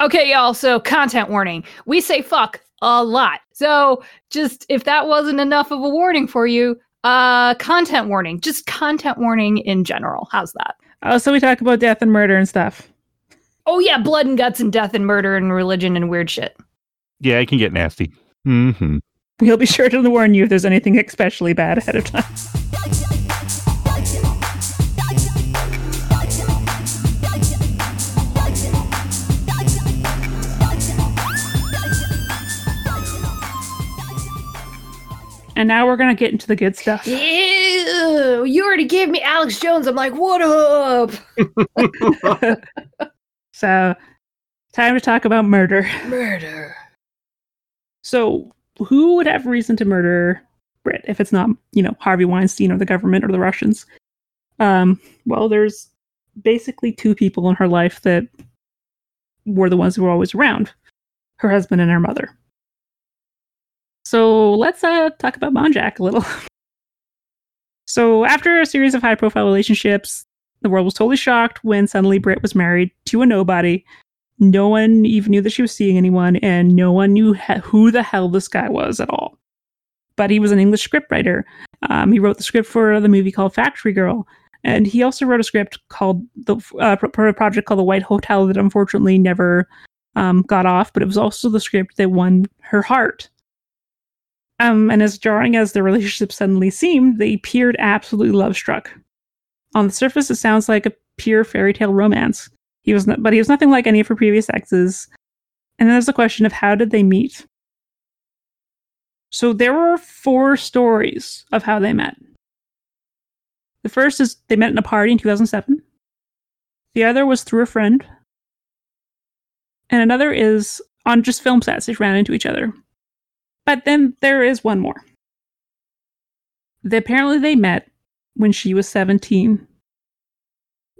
Okay, y'all. So, content warning. We say fuck a lot. So, just if that wasn't enough of a warning for you, uh, content warning. Just content warning in general. How's that? Oh, so we talk about death and murder and stuff. Oh yeah, blood and guts and death and murder and religion and weird shit. Yeah, it can get nasty. Mm-hmm. We'll be sure to warn you if there's anything especially bad ahead of time. And now we're gonna get into the good stuff. Ew, you already gave me Alex Jones. I'm like, what up? So, time to talk about murder. Murder. So, who would have reason to murder Brit if it's not, you know, Harvey Weinstein or the government or the Russians? Um, well, there's basically two people in her life that were the ones who were always around her husband and her mother. So let's uh, talk about Monjack a little. so, after a series of high profile relationships, the world was totally shocked when suddenly Britt was married to a nobody. No one even knew that she was seeing anyone, and no one knew who the hell this guy was at all. But he was an English scriptwriter. Um, he wrote the script for the movie called Factory Girl, and he also wrote a script called the uh, project called The White Hotel that unfortunately never um, got off. But it was also the script that won her heart. Um, and as jarring as the relationship suddenly seemed, they appeared absolutely love struck. On the surface, it sounds like a pure fairy tale romance. He was, not, but he was nothing like any of her previous exes. And then there's the question of how did they meet? So there were four stories of how they met. The first is they met in a party in 2007. The other was through a friend. And another is on just film sets, they ran into each other. But then there is one more. Apparently, they met when she was 17.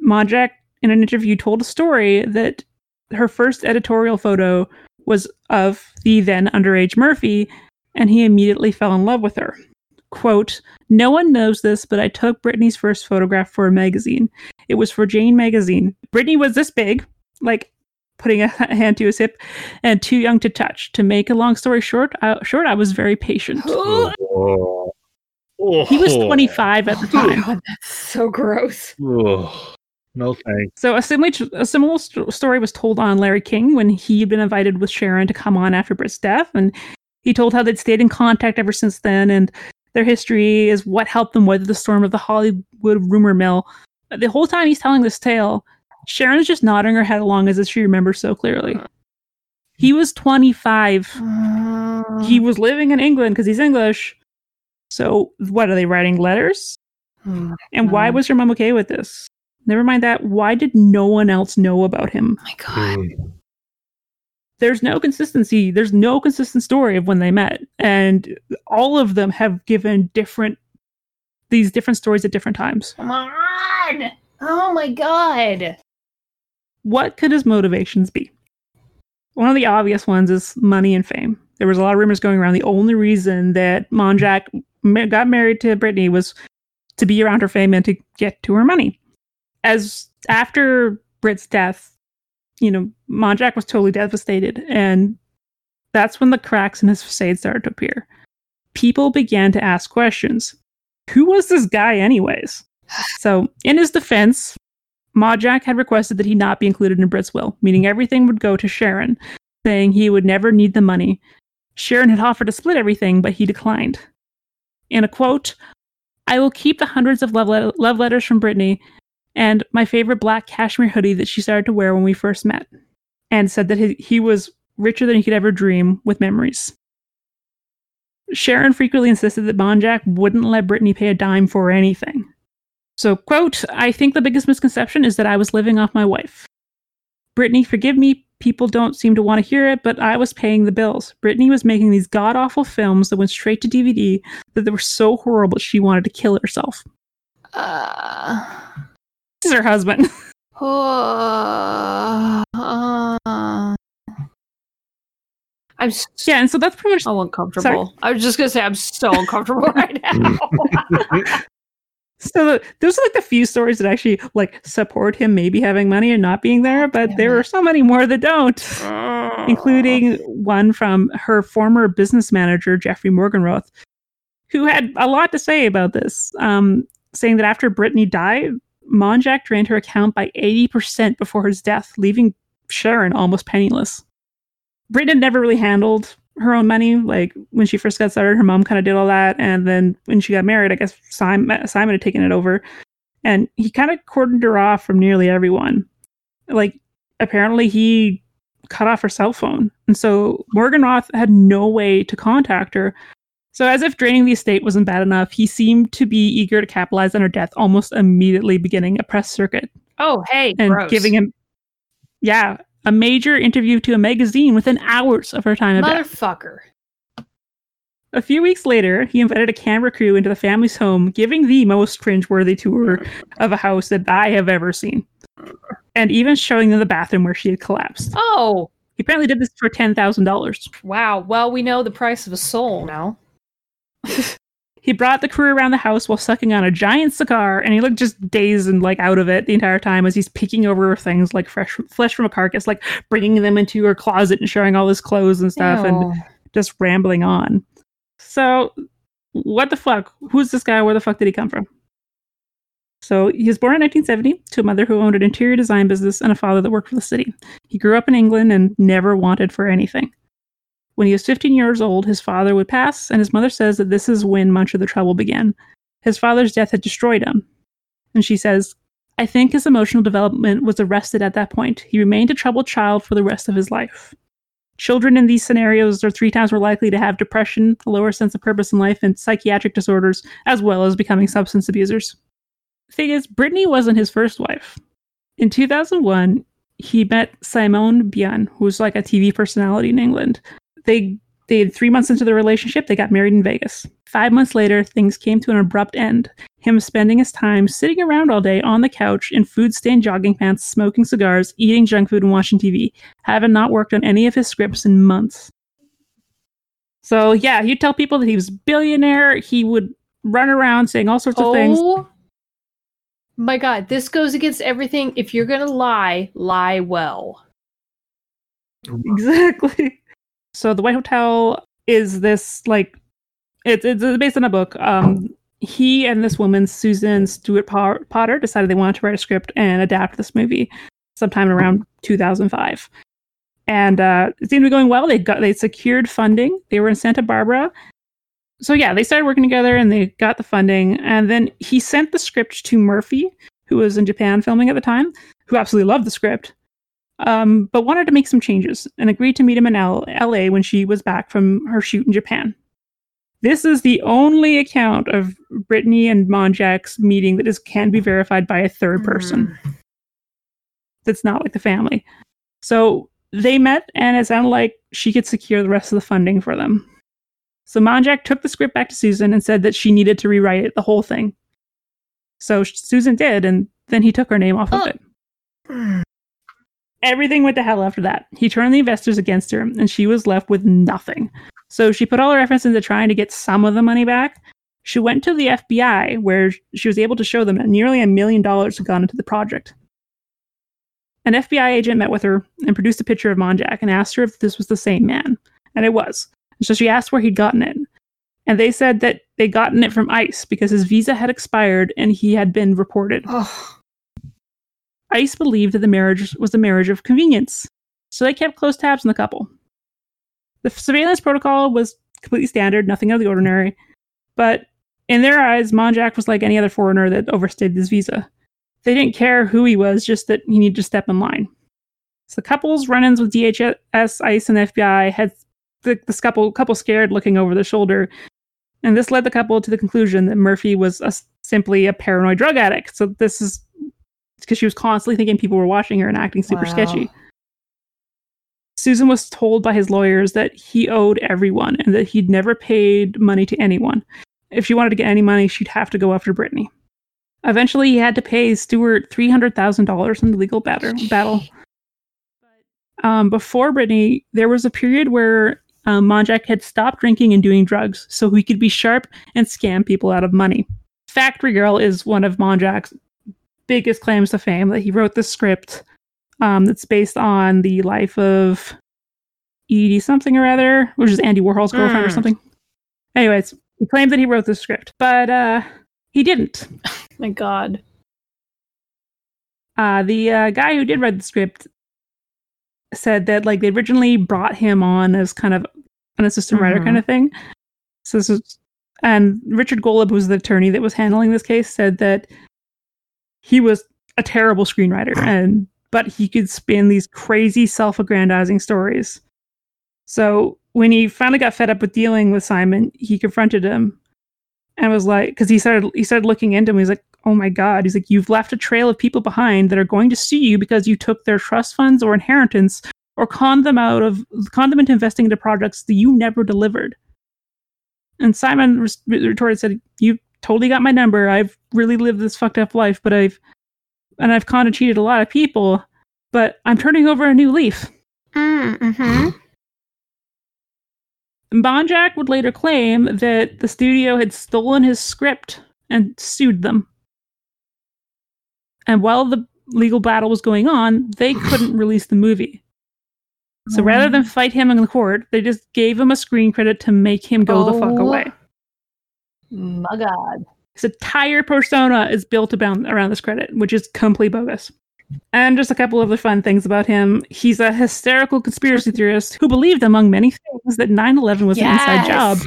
Monjack, in an interview, told a story that her first editorial photo was of the then underage Murphy, and he immediately fell in love with her. Quote, No one knows this, but I took Brittany's first photograph for a magazine. It was for Jane magazine. Brittany was this big, like putting a hand to his hip, and too young to touch. To make a long story short, I, short, I was very patient. Oh. He was 25 at the oh. time. God, that's so gross. Oh. No thanks. So a similar a similar st- story was told on Larry King when he had been invited with Sharon to come on after Britt's death, and he told how they'd stayed in contact ever since then, and their history is what helped them weather the storm of the Hollywood rumor mill. The whole time he's telling this tale, Sharon's just nodding her head along as if she remembers so clearly. Uh. He was 25. Uh. He was living in England because he's English. So what are they writing letters? Hmm. And why hmm. was your mom okay with this? Never mind that. Why did no one else know about him? Oh my god. Mm. There's no consistency. There's no consistent story of when they met. And all of them have given different these different stories at different times. Come on. Oh my god. What could his motivations be? One of the obvious ones is money and fame. There was a lot of rumors going around. The only reason that Monjack got married to Brittany was to be around her fame and to get to her money. As after Britt's death, you know, Monjack was totally devastated, and that's when the cracks in his facade started to appear. People began to ask questions. Who was this guy, anyways? So, in his defense, Monjack had requested that he not be included in Britt's will, meaning everything would go to Sharon, saying he would never need the money. Sharon had offered to split everything, but he declined. In a quote, I will keep the hundreds of love, let- love letters from Brittany and my favorite black cashmere hoodie that she started to wear when we first met, and said that he, he was richer than he could ever dream with memories. Sharon frequently insisted that Monjack wouldn't let Brittany pay a dime for anything. So, quote, I think the biggest misconception is that I was living off my wife. Brittany, forgive me, people don't seem to want to hear it, but I was paying the bills. Brittany was making these god awful films that went straight to DVD that they were so horrible she wanted to kill herself. Uh, This is her husband. uh, uh, I'm so yeah, and so that's pretty much all uncomfortable. I was just gonna say I'm so uncomfortable right now. So those are like the few stories that actually like support him maybe having money and not being there, but Damn there it. are so many more that don't, including one from her former business manager Jeffrey Morganroth, who had a lot to say about this, um, saying that after Brittany died, Monjack drained her account by eighty percent before his death, leaving Sharon almost penniless. Brittany never really handled her own money. Like when she first got started, her mom kind of did all that, and then when she got married, I guess Simon, Simon had taken it over, and he kind of cordoned her off from nearly everyone. Like apparently he cut off her cell phone, and so Morganroth had no way to contact her. So as if draining the estate wasn't bad enough, he seemed to be eager to capitalize on her death, almost immediately beginning a press circuit Oh, hey, and gross. giving him, yeah, a major interview to a magazine within hours of her time of death. motherfucker. A few weeks later, he invited a camera crew into the family's home, giving the most cringeworthy tour of a house that I have ever seen. And even showing them the bathroom where she had collapsed. Oh, He apparently did this for $10,000. wow. Well, we know the price of a soul now. He brought the crew around the house while sucking on a giant cigar, and he looked just dazed and like out of it the entire time as he's picking over things like fresh flesh from a carcass, like bringing them into her closet and showing all his clothes and stuff, and just rambling on. So, what the fuck? Who's this guy? Where the fuck did he come from? So, he was born in 1970 to a mother who owned an interior design business and a father that worked for the city. He grew up in England and never wanted for anything. When he was 15 years old, his father would pass, and his mother says that this is when much of the trouble began. His father's death had destroyed him. And she says, I think his emotional development was arrested at that point. He remained a troubled child for the rest of his life. Children in these scenarios are three times more likely to have depression, a lower sense of purpose in life, and psychiatric disorders, as well as becoming substance abusers. Thing is, Brittany wasn't his first wife. In 2001, he met Simone Bienne, who's like a TV personality in England. They they had three months into the relationship, they got married in Vegas. Five months later, things came to an abrupt end. Him spending his time sitting around all day on the couch in food stained jogging pants, smoking cigars, eating junk food, and watching TV, having not worked on any of his scripts in months. So yeah, he'd tell people that he was a billionaire. He would run around saying all sorts of things. Oh my god, this goes against everything. If you're gonna lie, lie well. Exactly. So the White Hotel is this like it's it's based on a book. Um, he and this woman, Susan Stewart Potter, decided they wanted to write a script and adapt this movie sometime around 2005. And uh, it seemed to be going well. They got they secured funding. They were in Santa Barbara. So yeah, they started working together and they got the funding. And then he sent the script to Murphy, who was in Japan filming at the time, who absolutely loved the script um, but wanted to make some changes and agreed to meet him in L- LA when she was back from her shoot in Japan. This is the only account of Brittany and Monjack's meeting that is can be verified by a third person. That's not like the family. So they met, and it sounded like she could secure the rest of the funding for them. So Monjack took the script back to Susan and said that she needed to rewrite it, the whole thing. So Susan did, and then he took her name off of Oh. it. Everything went to hell after that. He turned the investors against her, and she was left with nothing. So she put all her efforts into trying to get some of the money back. She went to the FBI, where she was able to show them that nearly a million dollars had gone into the project. An FBI agent met with her and produced a picture of Monjack and asked her if this was the same man. And it was. So she asked where he'd gotten it. And they said that they'd gotten it from ICE because his visa had expired and he had been reported. Oh, ICE believed that the marriage was a marriage of convenience, so they kept close tabs on the couple. The surveillance protocol was completely standard, nothing out of the ordinary, but in their eyes, Monjack was like any other foreigner that overstayed his visa. They didn't care who he was, just that he needed to step in line. So the couple's run-ins with DHS, ICE, and FBI had the, this couple couple scared, looking over their shoulder, and this led the couple to the conclusion that Murphy was a, simply a paranoid drug addict. So this is because she was constantly thinking people were watching her and acting super Wow. sketchy. Susan was told by his lawyers that he owed everyone and that he'd never paid money to anyone. If she wanted to get any money, she'd have to go after Brittany. Eventually, he had to pay Stewart three hundred thousand dollars in the legal battle. battle. Um, before Brittany, there was a period where um, Monjack had stopped drinking and doing drugs so he could be sharp and scam people out of money. Factory Girl is one of Monjack's biggest claims to fame that he wrote the script um, that's based on the life of Edie something or other, which is Andy Warhol's girlfriend or Mm. something. Anyways, he claimed that he wrote the script, but uh, he didn't. My God. Uh, the uh, guy who did write the script said that like they originally brought him on as kind of an assistant writer Mhm. kind of thing. So this is, and Richard Golub, who was the attorney that was handling this case, said that he was a terrible screenwriter, and but he could spin these crazy self-aggrandizing stories. So when he finally got fed up with dealing with Simon, he confronted him and was like, because he started he started looking into him. He's like, oh my god. He's like, you've left a trail of people behind that are going to sue you because you took their trust funds or inheritance or conned them out of conned them into investing into projects that you never delivered. And Simon retorted, said, "You totally got my number. I've really lived this fucked up life, but I've and I've kind of cheated a lot of people, but I'm turning over a new leaf." Mm-hmm. Monjack would later claim that the studio had stolen his script and sued them. And while the legal battle was going on, they couldn't release the movie. So rather than fight him in the court, they just gave him a screen credit to make him go the fuck Oh. away. My God. His entire persona is built around, around this credit, which is complete bogus. And just a couple of the fun things about him. He's a hysterical conspiracy theorist who believed, among many things, that 9 11 was an inside job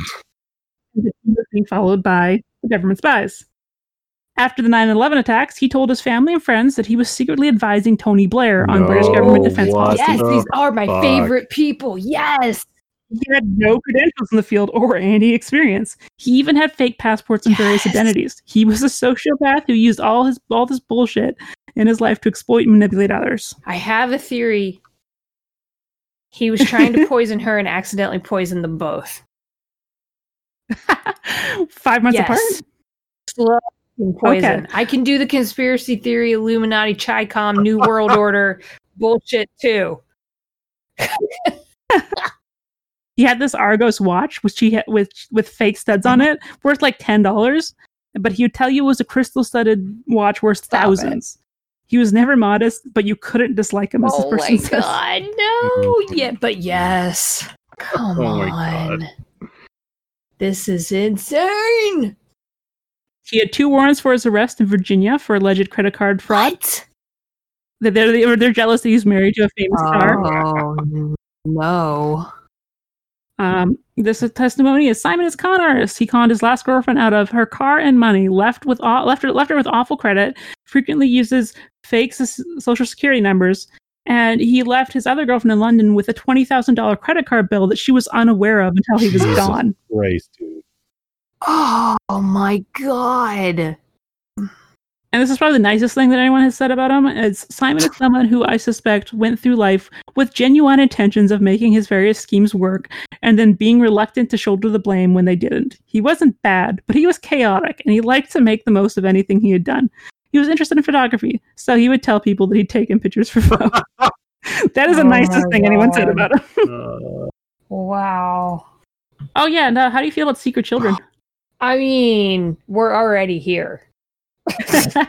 and that he was being followed by the government spies. After the 9 11 attacks, he told his family and friends that he was secretly advising Tony Blair on British government defense policy. Yes, these are my fuck? favorite people. Yes. He had no credentials in the field or any experience. He even had fake passports and various identities. He was a sociopath who used all his all this bullshit in his life to exploit and manipulate others. I have a theory. He was trying to poison her and accidentally poisoned them both. Five months apart. Slow poison. I can do the conspiracy theory, Illuminati, Chi-Com, New World Order bullshit too. He had this Argos watch, which he had with with fake studs on uh-huh. it, worth like ten dollars. But he would tell you it was a crystal studded watch worth Stop it. thousands. He was never modest, but you couldn't dislike him as this Oh person my says. god, no! Yeah, but yes. Come Oh my on. God. This is insane. He had two warrants for his arrest in Virginia for alleged credit card fraud. What? They're, they're, they're jealous that he's married to a famous star. Oh no. Um, this testimony is Simon is a con artist. He conned his last girlfriend out of her car and money, left with aw- left her left her with awful credit. Frequently uses fake s- social security numbers, and he left his other girlfriend in London with a twenty thousand dollar credit card bill that she was unaware of until he was Jesus. gone. Christ, dude. Oh my god. And this is probably the nicest thing that anyone has said about him. Is Simon is someone who I suspect went through life with genuine intentions of making his various schemes work and then being reluctant to shoulder the blame when they didn't. He wasn't bad, but he was chaotic and he liked to make the most of anything he had done. He was interested in photography, so he would tell people that he'd taken pictures for fun. that is the Oh nicest thing anyone said about him. Wow. oh yeah, uh, how do you feel about secret children? I mean, we're already here.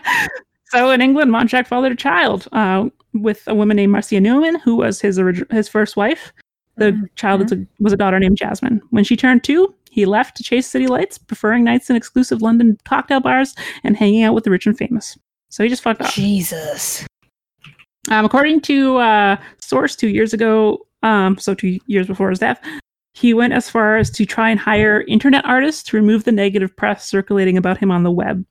so in England, Monjack fathered a child uh, with a woman named Marcia Newman, who was his orig- his first wife. The Mhm. child was a, was a daughter named Jasmine. When she turned two, he left to chase city lights, preferring nights in exclusive London cocktail bars and hanging out with the rich and famous. So he just fucked off. Jesus. Um, according to uh, Source, two years ago, um, so two years before his death, he went as far as to try and hire internet artists to remove the negative press circulating about him on the web.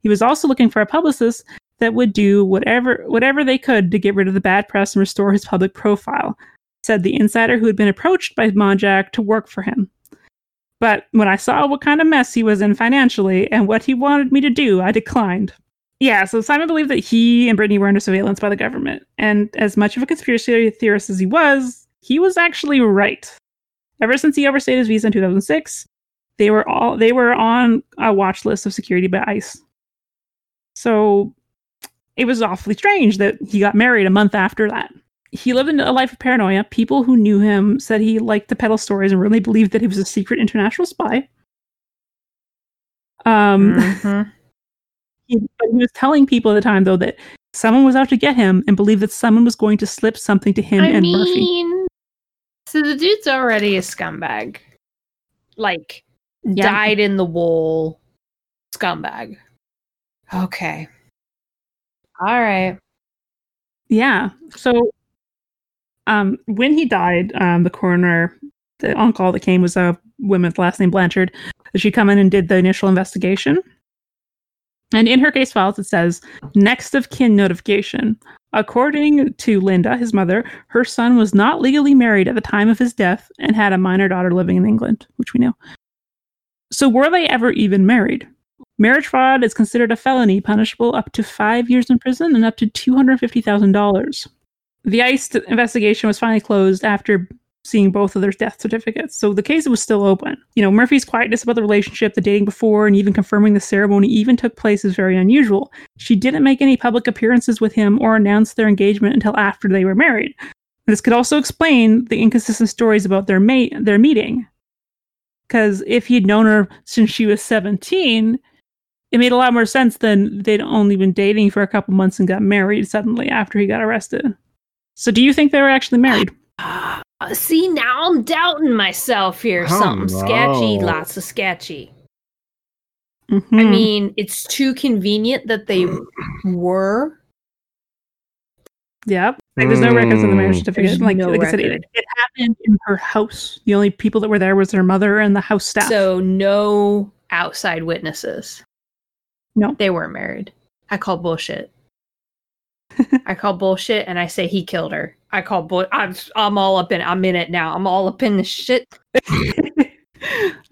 He was also looking for a publicist that would do whatever whatever they could to get rid of the bad press and restore his public profile, said the insider who had been approached by Monjack to work for him. But when I saw what kind of mess he was in financially and what he wanted me to do, I declined. Yeah, so Simon believed that he and Brittany were under surveillance by the government. And as much of a conspiracy theorist as he was, he was actually right. Ever since he overstayed his visa in 2006, they were all they were on a watch list of security by ICE. So it was awfully strange that he got married a month after that. He lived in a life of paranoia. People who knew him said he liked to peddle stories and really believed that he was a secret international spy. Um, Mhm. he, he was telling people at the time though that someone was out to get him and believed that someone was going to slip something to him I and Murphy. mean, so the dude's already a scumbag. Like, dyed in the wool scumbag. Okay. All right. Yeah. So, um, when he died, um, the coroner, the on call that came was a woman with last name Blanchard. She come in and did the initial investigation. And in her case files, it says next of kin notification. According to Linda, his mother, her son was not legally married at the time of his death and had a minor daughter living in England, which we know. So, were they ever even married? Marriage fraud is considered a felony punishable up to five years in prison and up to $250,000. The ICE investigation was finally closed after seeing both of their death certificates, so the case was still open. You know, Murphy's quietness about the relationship, the dating before, and even confirming the ceremony even took place is very unusual. She didn't make any public appearances with him or announce their engagement until after they were married. This could also explain the inconsistent stories about their mate, their meeting. Because if he'd known her since she was 17, it made a lot more sense than they'd only been dating for a couple months and got married suddenly after he got arrested. So, do you think they were actually married? Uh, see, now I'm doubting myself here. Oh, Something sketchy, lots of sketchy. I Mhm. mean, it's too convenient that they were. yeah. Like, there's no records of the marriage Mm. certificate. There's Like, no like I said, it, it happened in her house. The only people that were there was her mother and the house staff. So, no outside witnesses. No. They weren't married. I call bullshit. I call bullshit and I say he killed her. I call bull. I'm, I'm all up in I'm in it now. I'm all up in the shit.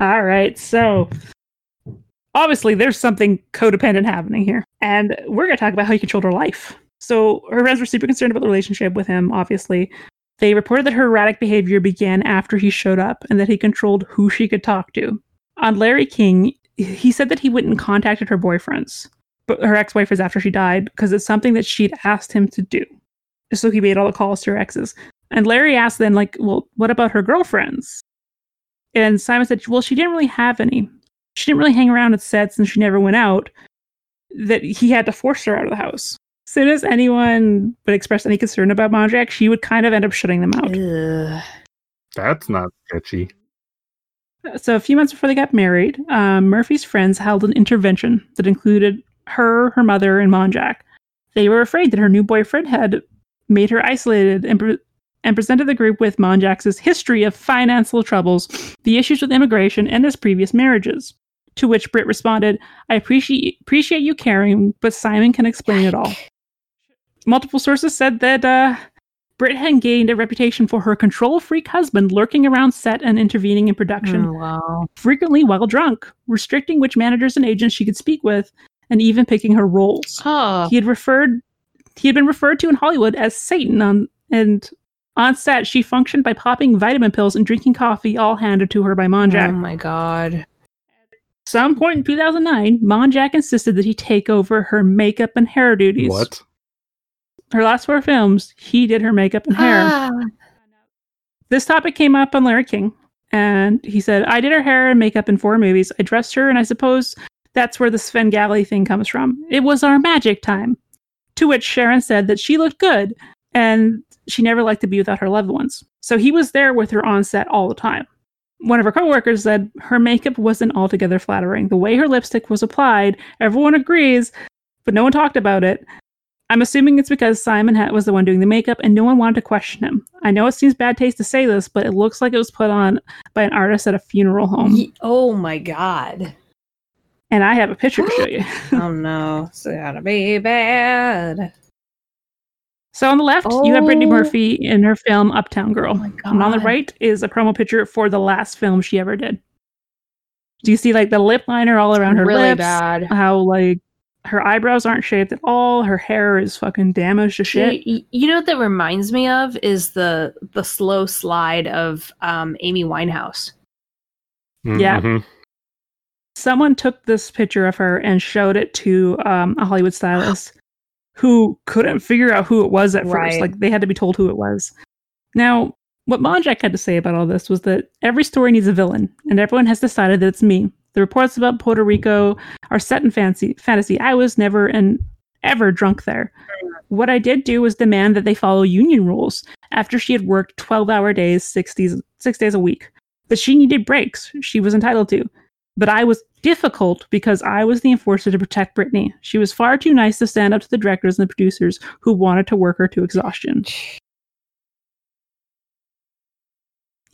All right. So obviously there's something codependent happening here. And we're going to talk about how he controlled her life. So her friends were super concerned about the relationship with him, obviously. They reported that her erratic behavior began after he showed up and that he controlled who she could talk to. On Larry King, he said that he went and contacted her boyfriends, but her ex-boyfriends after she died, because it's something that she'd asked him to do. So he made all the calls to her exes. And Larry asked then, like, well, what about her girlfriends? And Simon said, well, she didn't really have any. She didn't really hang around at sets and she never went out. That he had to force her out of the house. As soon as anyone would express any concern about Monjack, she would kind of end up shutting them out. Ugh. That's not sketchy. So a few months before they got married, um, Murphy's friends held an intervention that included her, her mother, and Monjack. They were afraid that her new boyfriend had made her isolated and, pre- and presented the group with Monjack's history of financial troubles, the issues with immigration, and his previous marriages. To which Britt responded, I appreciate appreciate you caring, but Simon can explain it all. Multiple sources said that uh, Britt had gained a reputation for her control freak husband lurking around set and intervening in production, Oh, wow. frequently while drunk, restricting which managers and agents she could speak with, and even picking her roles. Oh, He had referred he had been referred to in Hollywood as Satan on and on set she functioned by popping vitamin pills and drinking coffee all handed to her by Monjack. oh my god. At some point in 2009, Monjack insisted that he take over her makeup and hair duties. What? Her last four films, he did her makeup and hair. Ah, This topic came up on Larry King, and he said, I did her hair and makeup in four movies. I dressed her, and I suppose that's where the Svengali thing comes from. It was our magic time. To which Sharon said that she looked good, and she never liked to be without her loved ones. So he was there with her on set all the time. One of her coworkers said her makeup wasn't altogether flattering. The way her lipstick was applied, everyone agrees, but no one talked about it. I'm assuming it's because Simon ha- was the one doing the makeup and no one wanted to question him. I know it seems bad taste to say this, but it looks like it was put on by an artist at a funeral home. ye- oh my god. And I have a picture to show you. Oh no, it's gotta be bad. So on the left, you have Brittany Oh. Murphy in her film Uptown Girl. Oh. And on the right is a promo picture for the last film she ever did. Do you see like the lip liner all around her really lips? bad. How like her eyebrows aren't shaped at all. Her hair is fucking damaged to shit. You, you know what that reminds me of is the the slow slide of um, Amy Winehouse. Yeah. Mhm. someone took this picture of her and showed it to um, a Hollywood stylist who couldn't figure out who it was at first. Like they had to be told who it was. Now, what Monjack had to say about all this was that every story needs a villain, and everyone has decided that it's me. The reports about Puerto Rico are set in fancy fantasy. I was never and ever drunk there. What I did do was demand that they follow union rules after she had worked 12 hour days, six days, six days a week. That she needed breaks, she was entitled to. But I was difficult because I was the enforcer to protect Brittany. She was far too nice to stand up to the directors and the producers who wanted to work her to exhaustion.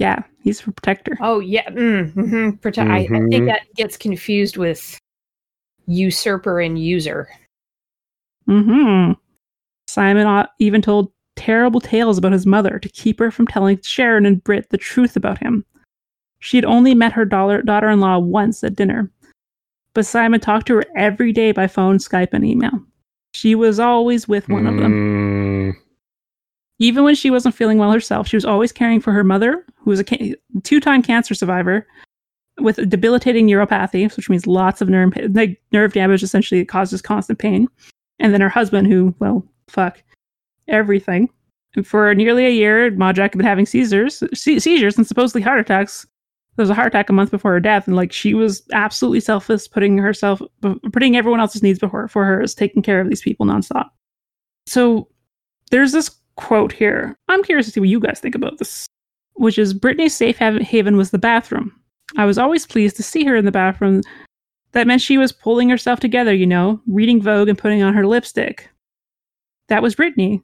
Yeah, he's a protector. Oh yeah, mm, hmm Prote- I, I think Mhm. that gets confused with usurper and user. hmm Simon even told terrible tales about his mother to keep her from telling Sharon and Britt the truth about him. She had only met her daughter daughter in law once at dinner, but Simon talked to her every day by phone, Skype, and email. She was always with one of them. Even when she wasn't feeling well herself, she was always caring for her mother, who was a ca- two time cancer survivor with debilitating neuropathy, which means lots of nerve, nerve damage, essentially, causes constant pain. And then her husband, who, well, fuck, everything. And for nearly a year, Monjack had been having seizures, se- seizures and supposedly heart attacks. There was a heart attack a month before her death, and like she was absolutely selfless, putting herself, putting everyone else's needs before for hers, taking care of these people nonstop. So there's this quote here. I'm curious to see what you guys think about this, which is Brittany's safe haven was the bathroom. I was always pleased to see her in the bathroom. That meant she was pulling herself together, you know, reading Vogue and putting on her lipstick. That was Brittany.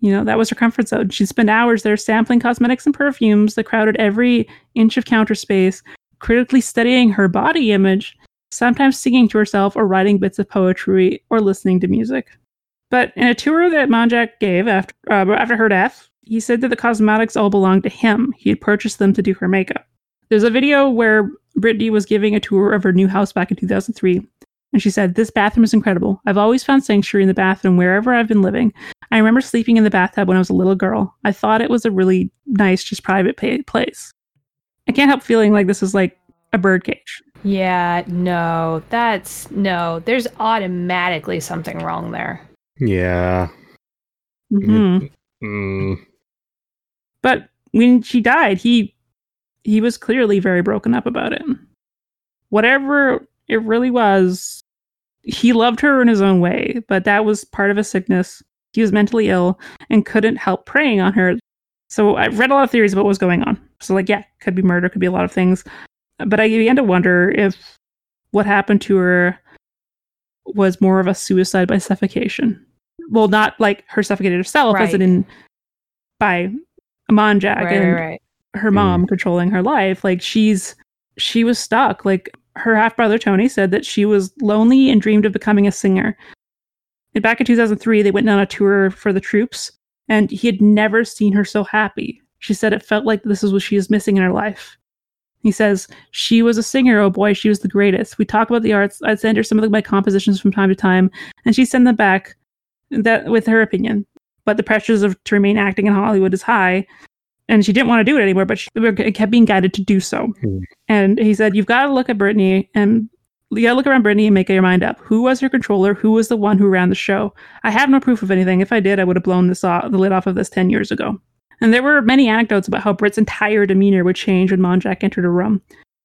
You know, that was her comfort zone. She'd spend hours there sampling cosmetics and perfumes that crowded every inch of counter space, critically studying her body image, sometimes singing to herself or writing bits of poetry or listening to music. But in a tour that Monjack gave after uh, after her death, he said that the cosmetics all belonged to him. He had purchased them to do her makeup. There's a video where Brittany was giving a tour of her new house back in 2003, and she said, "This bathroom is incredible. I've always found sanctuary in the bathroom wherever I've been living. I remember sleeping in the bathtub when I was a little girl. I thought it was a really nice, just private place. I can't help feeling like this is like a birdcage. Yeah, no, that's no. There's automatically something wrong there. Yeah. Mhm. Mm, But when she died, he he was clearly very broken up about it. Whatever it really was, he loved her in his own way, but that was part of his sickness. He was mentally ill and couldn't help preying on her. So I've read a lot of theories about what was going on. So like, yeah, could be murder, could be a lot of things. But I began to wonder if what happened to her was more of a suicide by suffocation. Well, not like her suffocated herself, as in by Monjack right, and right, right. her mom mm. controlling her life. Like she's she was stuck. Like her half brother Tony said that she was lonely and dreamed of becoming a singer. And back in 2003, they went on a tour for the troops, and he had never seen her so happy. She said it felt like this is what she is missing in her life. He says, She was a singer, oh boy, she was the greatest. We talk about the arts. I'd send her some of my compositions from time to time, and she'd send them back that with her opinion. But the pressures of to remain acting in Hollywood is high, and she didn't want to do it anymore, but she kept being guided to do so. Hmm. And he said, You've got to look at Brittany and you got to look around Brittany and make your mind up. Who was her controller? Who was the one who ran the show? I have no proof of anything. If I did, I would have blown this off, the lid off of this 10 years ago. And there were many anecdotes about how Britt's entire demeanor would change when Monjack entered a room.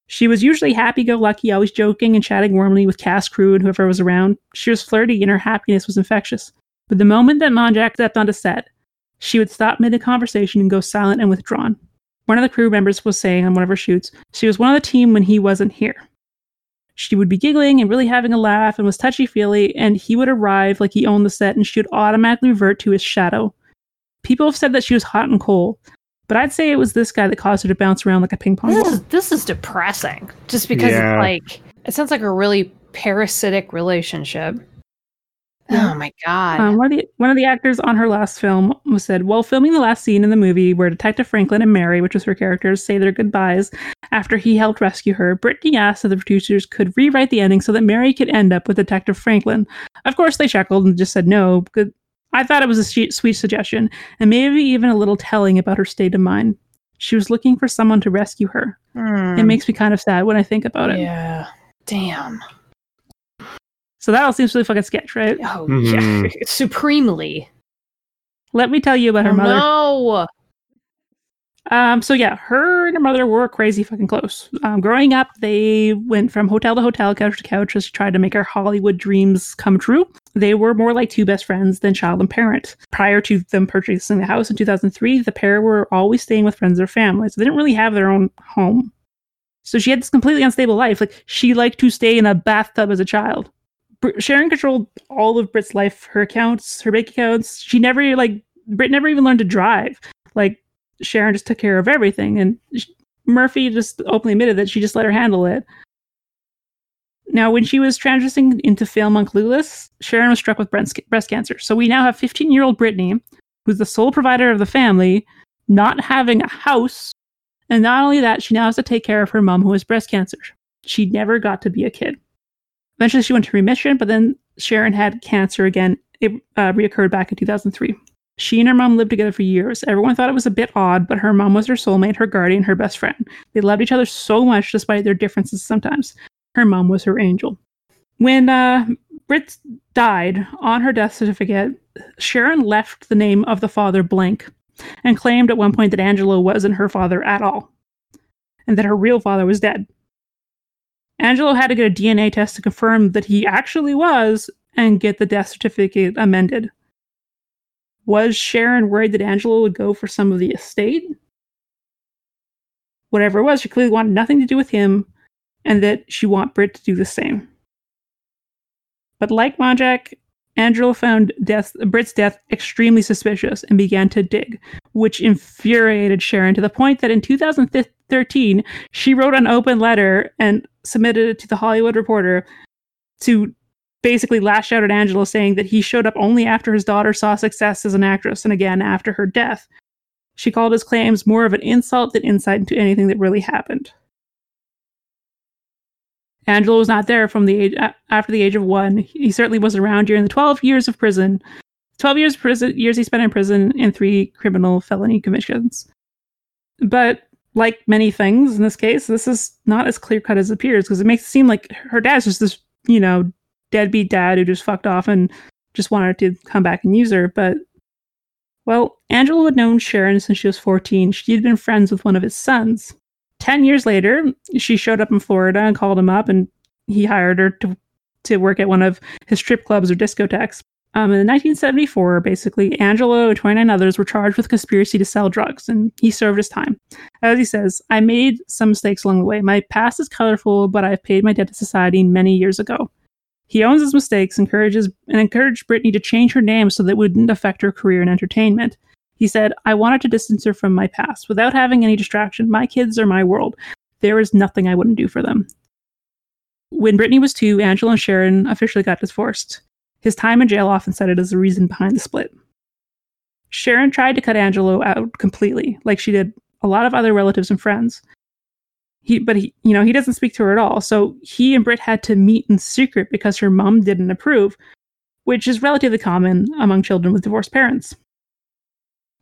She was usually happy go lucky, always joking and chatting warmly with cast crew and whoever was around. She was flirty and her happiness was infectious. But the moment that Monjack stepped onto set, she would stop mid conversation and go silent and withdrawn. One of the crew members was saying on one of her shoots, she was one of the team when he wasn't here. She would be giggling and really having a laugh and was touchy feely, and he would arrive like he owned the set and she would automatically revert to his shadow. People have said that she was hot and cold, but I'd say it was this guy that caused her to bounce around like a ping pong This ball. is this is depressing. Just because Yeah. like it sounds like a really parasitic relationship. Oh my god. Um, one of the one of the actors on her last film was said while filming the last scene in the movie where Detective Franklin and Mary, which was her characters, say their goodbyes after he helped rescue her. Brittany asked if the producers could rewrite the ending so that Mary could end up with Detective Franklin. Of course, they chuckled and just said no. Because I thought it was a sweet, sweet suggestion and maybe even a little telling about her state of mind. She was looking for someone to rescue her. Hmm. It makes me kind of sad when I think about it. Yeah. Damn. So that all seems really fucking sketch, right? Oh Mhm. yeah. Supremely. Let me tell you about her Oh, mother. No. Um, so yeah, her and her mother were crazy fucking close. Um, growing up, they went from hotel to hotel, couch to couch, just she tried to make her Hollywood dreams come true. They were more like two best friends than child and parent. Prior to them purchasing the house in 2003, the pair were always staying with friends or family, so they didn't really have their own home. So she had this completely unstable life. Like she liked to stay in a bathtub as a child. Sharon controlled all of Brit's life, her accounts, her bank accounts. She never like Brit never even learned to drive. Like Sharon just took care of everything, and sh- Murphy just openly admitted that she just let her handle it. Now, when she was transitioning into film on Clueless, Sharon was struck with breast, breast cancer. So we now have 15 year old Brittany, who's the sole provider of the family, not having a house. And not only that, she now has to take care of her mom, who has breast cancer. She never got to be a kid. Eventually, she went to remission, but then Sharon had cancer again. It uh, reoccurred back in 2003. She and her mom lived together for years. Everyone thought it was a bit odd, but her mom was her soulmate, her guardian, her best friend. They loved each other so much despite their differences sometimes. Her mom was her angel. When uh, Britt died on her death certificate, Sharon left the name of the father blank and claimed at one point that Angelo wasn't her father at all and that her real father was dead. Angelo had to get a DNA test to confirm that he actually was and get the death certificate amended. Was Sharon worried that Angelo would go for some of the estate? Whatever it was, she clearly wanted nothing to do with him, and that she want Britt to do the same. But like Monjack, Angelo found death, Britt's death extremely suspicious and began to dig, which infuriated Sharon to the point that in 2013 she wrote an open letter and submitted it to the Hollywood Reporter to basically lash out at Angelo, saying that he showed up only after his daughter saw success as an actress and again after her death. She called his claims more of an insult than insight into anything that really happened. Angelo was not there from the age after the age of one. He certainly was around during the 12 years of prison, 12 years prison years he spent in prison and three criminal felony commissions. But like many things in this case, this is not as clear cut as it appears because it makes it seem like her dad's just this, you know, deadbeat dad who just fucked off and just wanted to come back and use her. But, well, Angela had known Sharon since she was 14. She had been friends with one of his sons. Ten years later, she showed up in Florida and called him up, and he hired her to, to work at one of his strip clubs or discotheques. Um, in 1974, basically, Angelo and 29 others were charged with conspiracy to sell drugs, and he served his time. As he says, I made some mistakes along the way. My past is colorful, but I've paid my debt to society many years ago. He owns his mistakes, encourages and encouraged Brittany to change her name so that it wouldn't affect her career in entertainment. He said, I wanted to distance her from my past without having any distraction. My kids are my world. There is nothing I wouldn't do for them. When Brittany was two, Angelo and Sharon officially got divorced. His time in jail often cited as the reason behind the split. Sharon tried to cut Angelo out completely, like she did a lot of other relatives and friends. He, but he, you know, he doesn't speak to her at all. So he and Britt had to meet in secret because her mom didn't approve, which is relatively common among children with divorced parents.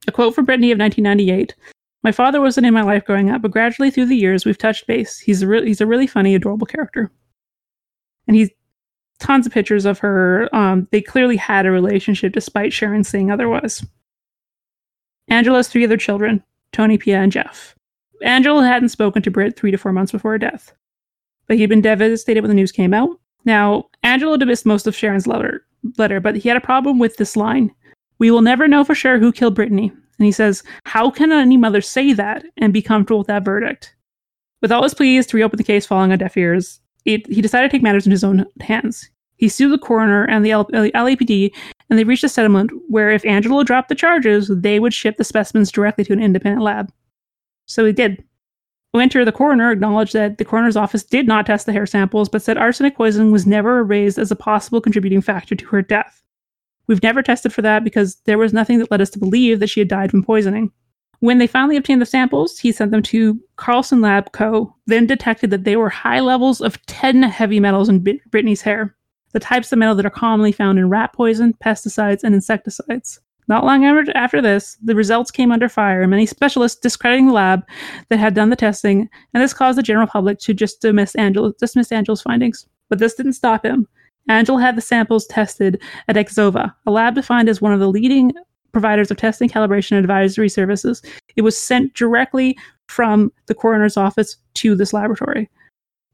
A quote from Brittany of 1998 My father wasn't in my life growing up, but gradually through the years, we've touched base. He's a, re- he's a really funny, adorable character. And he's tons of pictures of her. Um, they clearly had a relationship despite Sharon saying otherwise. Angela has three other children Tony, Pia, and Jeff. Angela hadn't spoken to Britt three to four months before her death, but he'd been devastated when the news came out. Now, Angela dismissed most of Sharon's letter, letter, but he had a problem with this line. We will never know for sure who killed Brittany. And he says, How can any mother say that and be comfortable with that verdict? With all his pleas to reopen the case falling on deaf ears, it, he decided to take matters in his own hands. He sued the coroner and the LAPD, and they reached a settlement where if Angelo dropped the charges, they would ship the specimens directly to an independent lab. So he did. Winter, the coroner, acknowledged that the coroner's office did not test the hair samples, but said arsenic poisoning was never raised as a possible contributing factor to her death. We've never tested for that because there was nothing that led us to believe that she had died from poisoning. When they finally obtained the samples, he sent them to Carlson Lab Co., then detected that they were high levels of 10 heavy metals in Brittany's hair, the types of metal that are commonly found in rat poison, pesticides, and insecticides. Not long after this, the results came under fire, many specialists discrediting the lab that had done the testing, and this caused the general public to just dismiss, Angel- dismiss Angel's findings. But this didn't stop him. Angel had the samples tested at Exova, a lab defined as one of the leading providers of testing, calibration, and advisory services. It was sent directly from the coroner's office to this laboratory.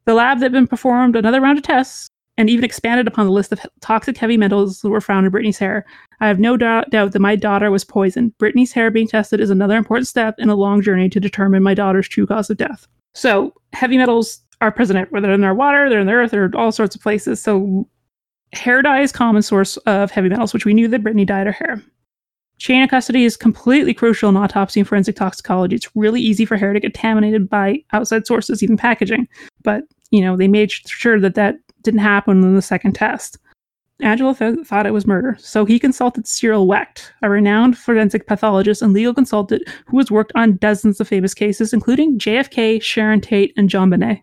The lab then performed another round of tests and even expanded upon the list of toxic heavy metals that were found in Brittany's hair. I have no doubt, doubt that my daughter was poisoned. Brittany's hair being tested is another important step in a long journey to determine my daughter's true cause of death. So, heavy metals are present. They're in our water, they're in the earth, they're all sorts of places. So, hair dye is common source of heavy metals, which we knew that Brittany dyed her hair. Chain of custody is completely crucial in autopsy and forensic toxicology. It's really easy for hair to get contaminated by outside sources, even packaging. But, you know, they made sure that that didn't happen in the second test. Angelo th- thought it was murder, so he consulted Cyril Wecht, a renowned forensic pathologist and legal consultant who has worked on dozens of famous cases, including JFK, Sharon Tate, and JonBenet.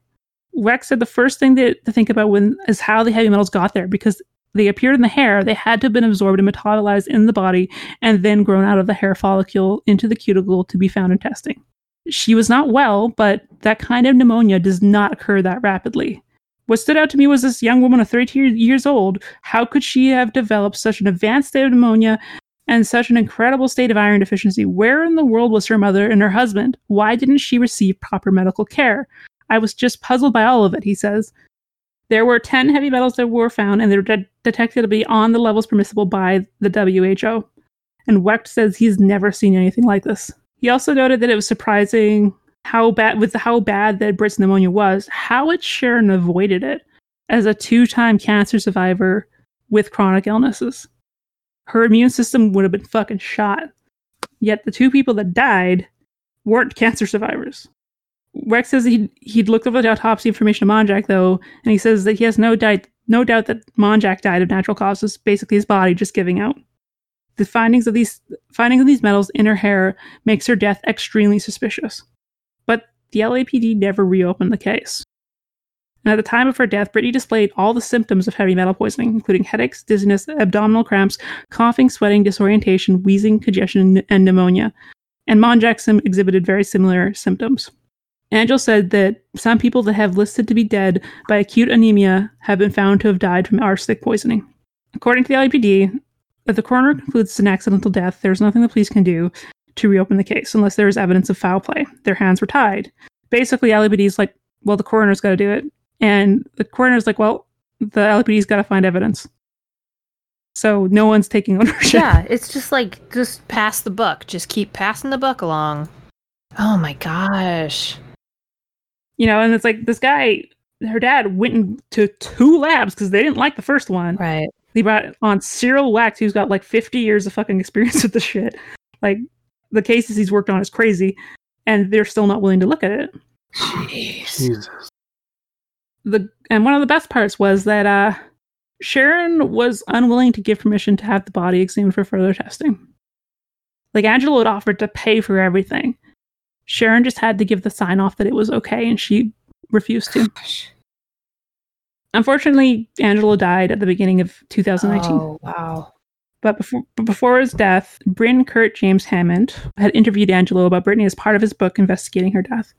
Wecht said the first thing to, to think about when is how the heavy metals got there, because they appeared in the hair, they had to have been absorbed and metabolized in the body and then grown out of the hair follicle into the cuticle to be found in testing. She was not well, but that kind of pneumonia does not occur that rapidly. What stood out to me was this young woman of 32 years old. How could she have developed such an advanced state of pneumonia and such an incredible state of iron deficiency? Where in the world was her mother and her husband? Why didn't she receive proper medical care? I was just puzzled by all of it, he says. There were 10 heavy metals that were found, and they were de- detected to be on the levels permissible by the WHO. And Wecht says he's never seen anything like this. He also noted that it was surprising how bad with how bad that Brit's pneumonia was, how had Sharon avoided it as a two-time cancer survivor with chronic illnesses. Her immune system would have been fucking shot. Yet the two people that died weren't cancer survivors. Wecht says he'd, he'd looked over the autopsy information of Monjack, though, and he says that he has no, di- no doubt that Monjack died of natural causes, basically his body just giving out. The findings of these findings of these metals in her hair makes her death extremely suspicious But the LAPD never reopened the case. And at the time of her death, Brittany displayed all the symptoms of heavy metal poisoning, including headaches, dizziness, abdominal cramps, coughing, sweating, disorientation, wheezing, congestion, and pneumonia. And Monjackson exhibited very similar symptoms. Angel said that some people that have listed to be dead by acute anemia have been found to have died from arsenic poisoning. According to the LAPD, if the coroner concludes it's an accidental death, there's nothing the police can do to reopen the case unless there is evidence of foul play. Their hands were tied. Basically, LAPD's like, well, the coroner's got to do it. And the coroner's like, well, the LAPD's got to find evidence. So no one's taking ownership. Yeah, it's just like, just pass the buck. Just keep passing the buck along. Oh my gosh. You know, and it's like this guy, her dad went to two labs because they didn't like the first one. Right. They brought on Cyril Wecht, who's got like 50 years of fucking experience with the shit. Like, the cases he's worked on is crazy, and they're still not willing to look at it. Jeez. Jesus. The and one of the best parts was that uh, Sharon was unwilling to give permission to have the body examined for further testing. Like Angelo had offered to pay for everything. Sharon just had to give the sign off that it was okay, and she refused to. Gosh. Unfortunately, Angelo died at the beginning of 2019. Oh, wow. But before, but before his death, Bryn Kurt James Hammond had interviewed Angelo about Brittany as part of his book investigating her death.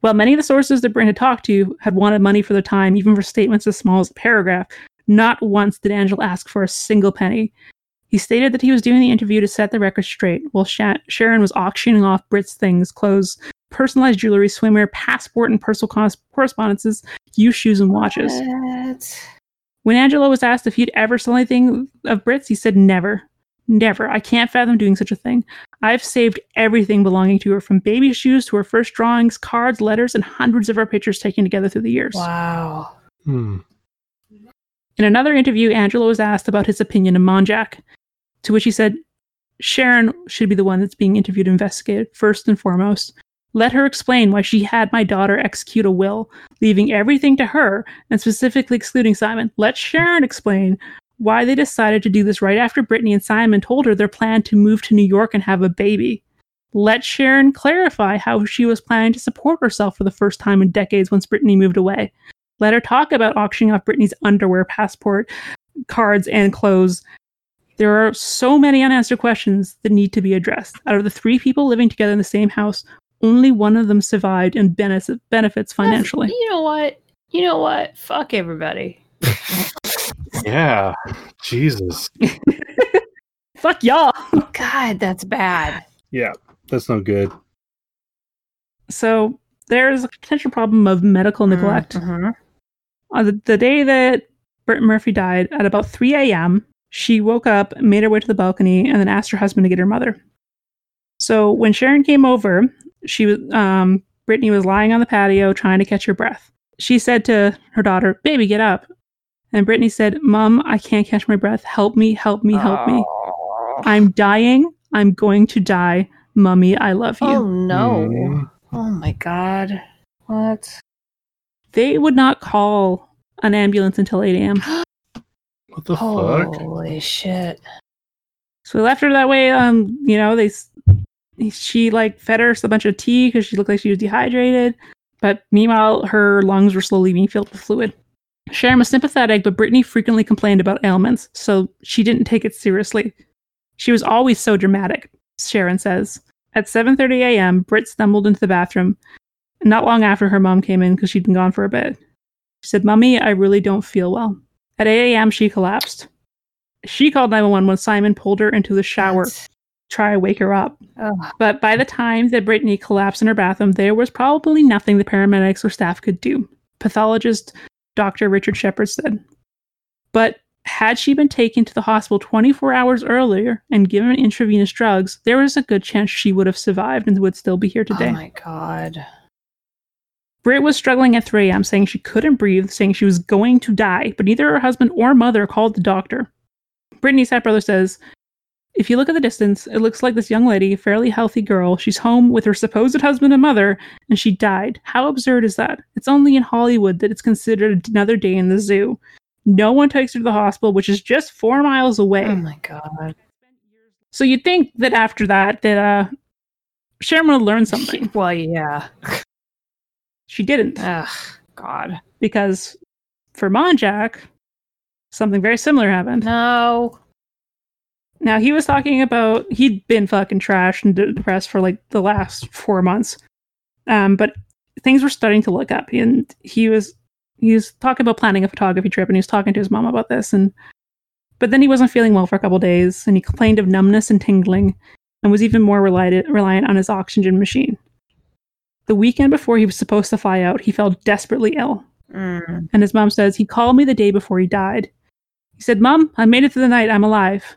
While many of the sources that Bryn had talked to had wanted money for their time, even for statements as small as a paragraph, not once did Angelo ask for a single penny. He stated that he was doing the interview to set the record straight, while Sha- Sharon was auctioning off Brit's things, clothes, personalized jewelry, swimwear, passport, and personal cons- correspondences, used shoes, and watches. What? When Angelo was asked if he'd ever sell anything of Brit's, he said, Never. Never. I can't fathom doing such a thing. I've saved everything belonging to her, from baby shoes to her first drawings, cards, letters, and hundreds of her pictures taken together through the years. Wow. Hmm. In another interview, Angelo was asked about his opinion of Monjack, to which he said, Sharon should be the one that's being interviewed and investigated, first and foremost. Let her explain why she had my daughter execute a will, leaving everything to her, and specifically excluding Simon. Let Sharon explain why they decided to do this right after Brittany and Simon told her their plan to move to New York and have a baby. Let Sharon clarify how she was planning to support herself for the first time in decades once Brittany moved away. Let her talk about auctioning off Brittany's underwear, passport, cards, and clothes. There are so many unanswered questions that need to be addressed. Out of the three people living together in the same house, only one of them survived and benefits benefits financially. You know what? You know what? Fuck everybody. Yeah. Jesus. Fuck fuck y'all. God, that's bad. Yeah, that's no good. So there's a potential problem of medical neglect. Mhm. On the, the day that Britt Murphy died, at about 3 a.m., she woke up, made her way to the balcony, and then asked her husband to get her mother. So when Sharon came over, she was um, Brittany was lying on the patio trying to catch her breath. She said to her daughter, "Baby, get up." And Brittany said, "Mom, I can't catch my breath. Help me, help me, help me. I'm dying. I'm going to die. Mummy, I love you." Oh no. Mm. Oh my god. What? They would not call an ambulance until 8 a.m. What the fuck? Holy shit. So we left her that way. Um, you know, they she like fed her a bunch of tea because she looked like she was dehydrated. But meanwhile, her lungs were slowly being filled with fluid. Sharon was sympathetic, but Brittany frequently complained about ailments, so she didn't take it seriously. She was always so dramatic, Sharon says. At 7:30 a.m., Britt stumbled into the bathroom. Not long after her mom came in because she'd been gone for a bit. She said, "Mummy, I really don't feel well." At 8 a.m., she collapsed. She called 911 when Simon pulled her into the shower to try to wake her up. But by the time that Brittany collapsed in her bathroom, there was probably nothing the paramedics or staff could do. Pathologist Dr. Richard Shepherd said. But had she been taken to the hospital 24 hours earlier and given intravenous drugs, there was a good chance she would have survived and would still be here oh today. Oh my god. Britt was struggling at 3 a.m., saying she couldn't breathe, saying she was going to die, but neither her husband or mother called the doctor. Brittany's stepbrother says, If you look at the distance, it looks like this young lady, a fairly healthy girl, she's home with her supposed husband and mother, and she died. How absurd is that? It's only in Hollywood that it's considered another day in the zoo. No one takes her to the hospital, which is just four miles away. Oh my god. So you'd think that after that, that uh, Sharon would learned something. Well, yeah. She didn't. Ugh. God. because for Monjack, something very similar happened. No. Now he was talking about he'd been fucking trashed and depressed for like the last four months, um, but things were starting to look up, and he was he was talking about planning a photography trip, and he was talking to his mom about this, and but then he wasn't feeling well for a couple days, and he complained of numbness and tingling, and was even more reliant reliant on his oxygen machine. The weekend before he was supposed to fly out, he fell desperately ill. Mm. And his mom says, He called me the day before he died. He said, Mom, I made it through the night. I'm alive.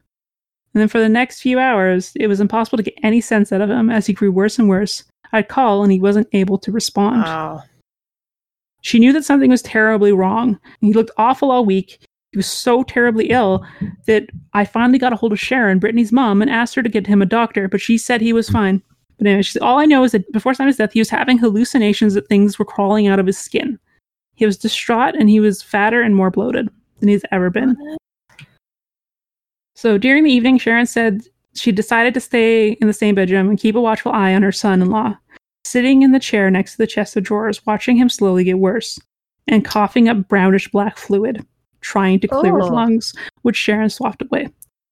And then for the next few hours, it was impossible to get any sense out of him as he grew worse and worse. I'd call and he wasn't able to respond. Oh. She knew that something was terribly wrong. He looked awful all week. He was so terribly ill that I finally got a hold of Sharon, Brittany's mom, and asked her to get him a doctor, but she said he was fine. But anyway, she said, all I know is that before Simon's death, he was having hallucinations that things were crawling out of his skin. He was distraught and he was fatter and more bloated than he's ever been. So during the evening, Sharon said she decided to stay in the same bedroom and keep a watchful eye on her son in law, sitting in the chair next to the chest of drawers, watching him slowly get worse and coughing up brownish black fluid, trying to clear his Oh. lungs, which Sharon swapped away.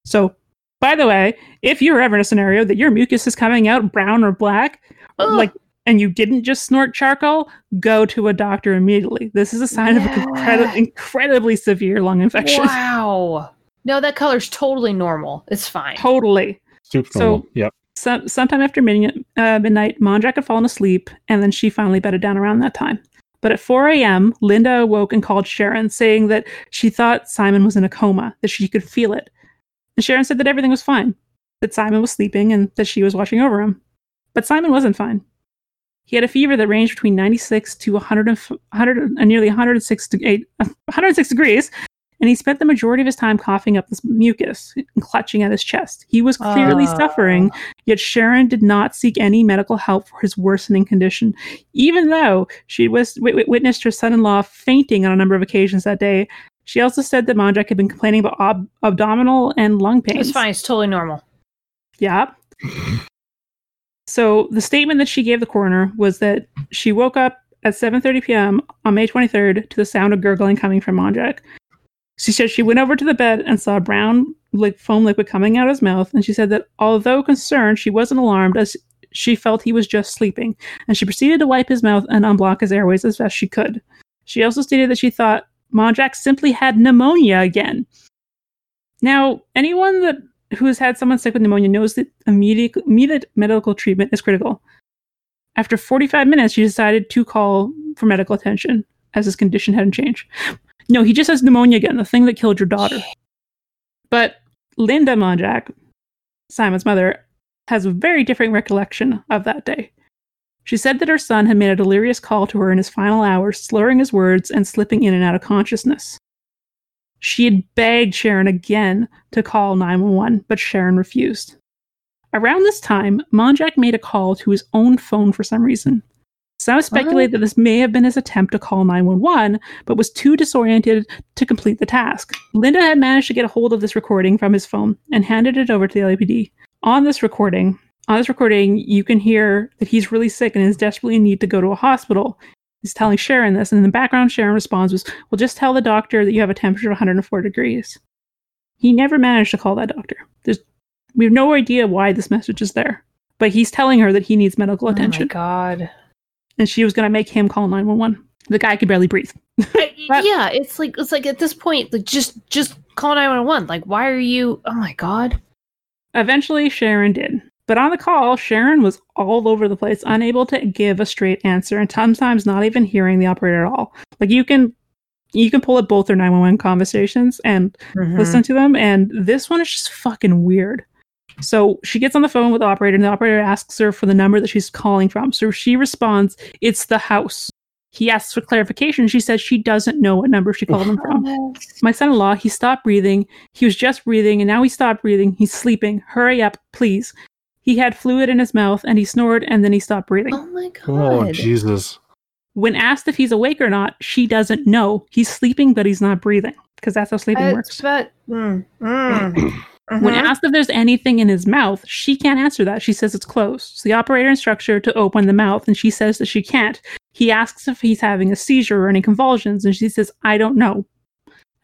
So, by the way, if you're ever in a scenario that your mucus is coming out brown or black, Ugh. like and you didn't just snort charcoal, go to a doctor immediately. This is a sign of an incredi- incredibly severe lung infection. Wow. No, that color's totally normal. It's fine. Totally. Super So- normal. Yep. Some, sometime after midnight, uh, midnight, Monjack had fallen asleep, and then she finally bedded down around that time. But at 4 a.m., Linda awoke and called Sharon, saying that she thought Simon was in a coma, that she could feel it. And Sharon said that everything was fine, that Simon was sleeping, and that she was watching over him. But Simon wasn't fine. He had a fever that ranged between 96 to 100 100 and nearly 106, de- eight- 106 degrees, and he spent the majority of his time coughing up this mucus and clutching at his chest. He was clearly Ah. suffering, yet Sharon did not seek any medical help for his worsening condition, even though she was w- witnessed her son-in-law fainting on a number of occasions that day. She also said that Monjack had been complaining about ob- abdominal and lung pains. It's fine. It's totally normal. Yeah. So the statement that she gave the coroner was that she woke up at 7:30 p.m. on May 23rd to the sound of gurgling coming from Monjack. She said she went over to the bed and saw brown like foam liquid coming out of his mouth, and she said that although concerned, she wasn't alarmed as she felt he was just sleeping, and she proceeded to wipe his mouth and unblock his airways as best she could. She also stated that she thought Monjack simply had pneumonia again. Now, anyone that who has had someone sick with pneumonia knows that immediate, immediate medical treatment is critical. After 45 minutes, she decided to call for medical attention as his condition hadn't changed. No, he just has pneumonia again, the thing that killed your daughter. But Linda Monjack, Simon's mother, has a very different recollection of that day. She said that her son had made a delirious call to her in his final hours, slurring his words and slipping in and out of consciousness. She had begged Sharon again to call 911, but Sharon refused. Around this time, Monjack made a call to his own phone for some reason. Some speculate oh. that this may have been his attempt to call 911, but was too disoriented to complete the task. Linda had managed to get a hold of this recording from his phone and handed it over to the LAPD. On this recording, on this recording, you can hear that he's really sick and is desperately in need to go to a hospital. He's telling Sharon this, and in the background, Sharon responds was, "Well, just tell the doctor that you have a temperature of 104 degrees." He never managed to call that doctor. There's, we have no idea why this message is there, but he's telling her that he needs medical attention. Oh my god. and she was going to make him call 911. The guy could barely breathe. I- uh, That- yeah, it's like it's like at this point, like just just call nine one one. Like, why are you? Oh my god. Eventually, Sharon did. But on the call, Sharon was all over the place, unable to give a straight answer, and sometimes not even hearing the operator at all. Like you can, you can pull up both their nine one one conversations and Mm-hmm. listen to them, and this one is just fucking weird. So she gets on the phone with the operator, and the operator asks her for the number that she's calling from. So she responds, "It's the house." He asks for clarification. She says she doesn't know what number she called him from. My son in law, he stopped breathing. He was just breathing, and now he stopped breathing. He's sleeping. Hurry up, please. He had fluid in his mouth, and he snored, and then he stopped breathing. Oh my god. Oh Jesus! When asked if he's awake or not, she doesn't know. He's sleeping, but he's not breathing, because that's how sleeping I- works. But mm, mm. When Mhm. asked if there's anything in his mouth, she can't answer that. She says it's closed. So the operator instructs her to open the mouth, and she says that she can't. He asks if he's having a seizure or any convulsions, and she says, I don't know.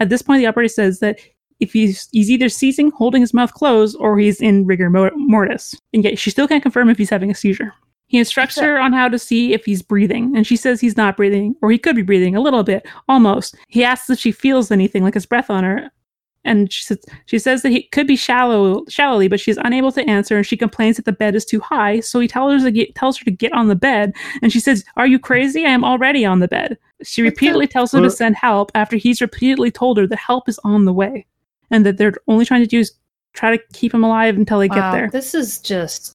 At this point, the operator says that if he's, he's either seizing, holding his mouth closed, or he's in rigor mortis. And yet she still can't confirm if he's having a seizure. He instructs her on how to see if he's breathing, and she says he's not breathing, or he could be breathing a little bit, almost. He asks if she feels anything, like his breath on her, and she says she says that he could be shallow shallowly, but she's unable to answer, and she complains that the bed is too high. So he tells her to get, tells her to get on the bed, and she says, "Are you crazy? I am already on the bed." She repeatedly tells him to send help after he's repeatedly told her that help is on the way, and that they're only trying to do is try to keep him alive until they wow, get there. This is just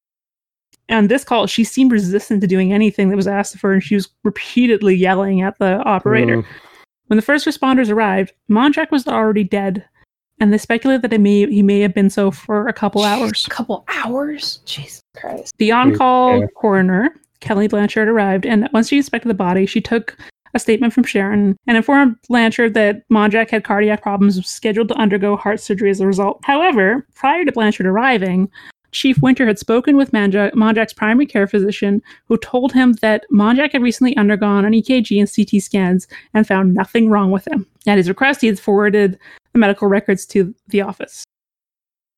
On this call, she seemed resistant to doing anything that was asked of her, and she was repeatedly yelling at the operator. Mm. When the first responders arrived, Monjack was already dead, and they speculated that it may, he may have been so for a couple hours. a couple hours. Jesus Christ. The on call Yeah. coroner, Kelly Blanchard, arrived, and once she inspected the body, she took a statement from Sharon and informed Blanchard that Monjack had cardiac problems scheduled to undergo heart surgery as a result. However, prior to Blanchard arriving, Chief Winter had spoken with Monjack, Monjack's primary care physician, who told him that Monjack had recently undergone an EKG and CT scans and found nothing wrong with him. At his request, he had forwarded the medical records to the office.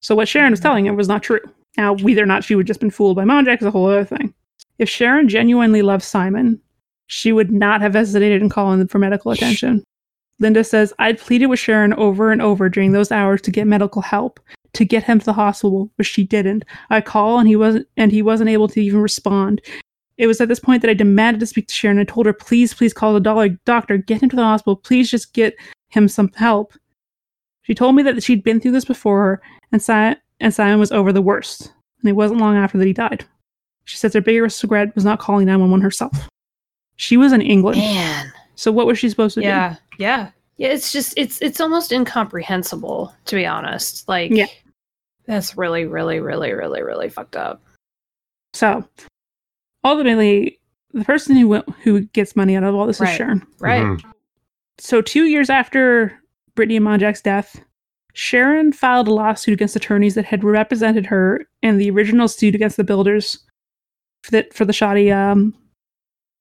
So what Sharon was telling him was not true. Now, whether or not she would just been fooled by Monjack is a whole other thing. If Sharon genuinely loved Simon, she would not have hesitated in calling for medical attention. Linda says, I'd pleaded with Sharon over and over during those hours to get medical help, to get him to the hospital, but she didn't. I call and he wasn't and he wasn't able to even respond. It was at this point that I demanded to speak to Sharon. I told her, please, please call the dollar doctor, get him to the hospital, please just get him some help. She told me that she'd been through this before and, si- and Simon was over the worst. And it wasn't long after that he died. She says her biggest regret was not calling 911 herself. She was in England. Man. So what was she supposed to do? Yeah. Yeah. Yeah. It's just it's it's almost incomprehensible, to be honest. Like Yeah. that's really, really, really, really, really fucked up. So ultimately, the person who went, who gets money out of all this is Sharon. Right. Mhm. So two years after Brittany and Monjack's death, Sharon filed a lawsuit against attorneys that had represented her in the original suit against the builders for the, for the shoddy um,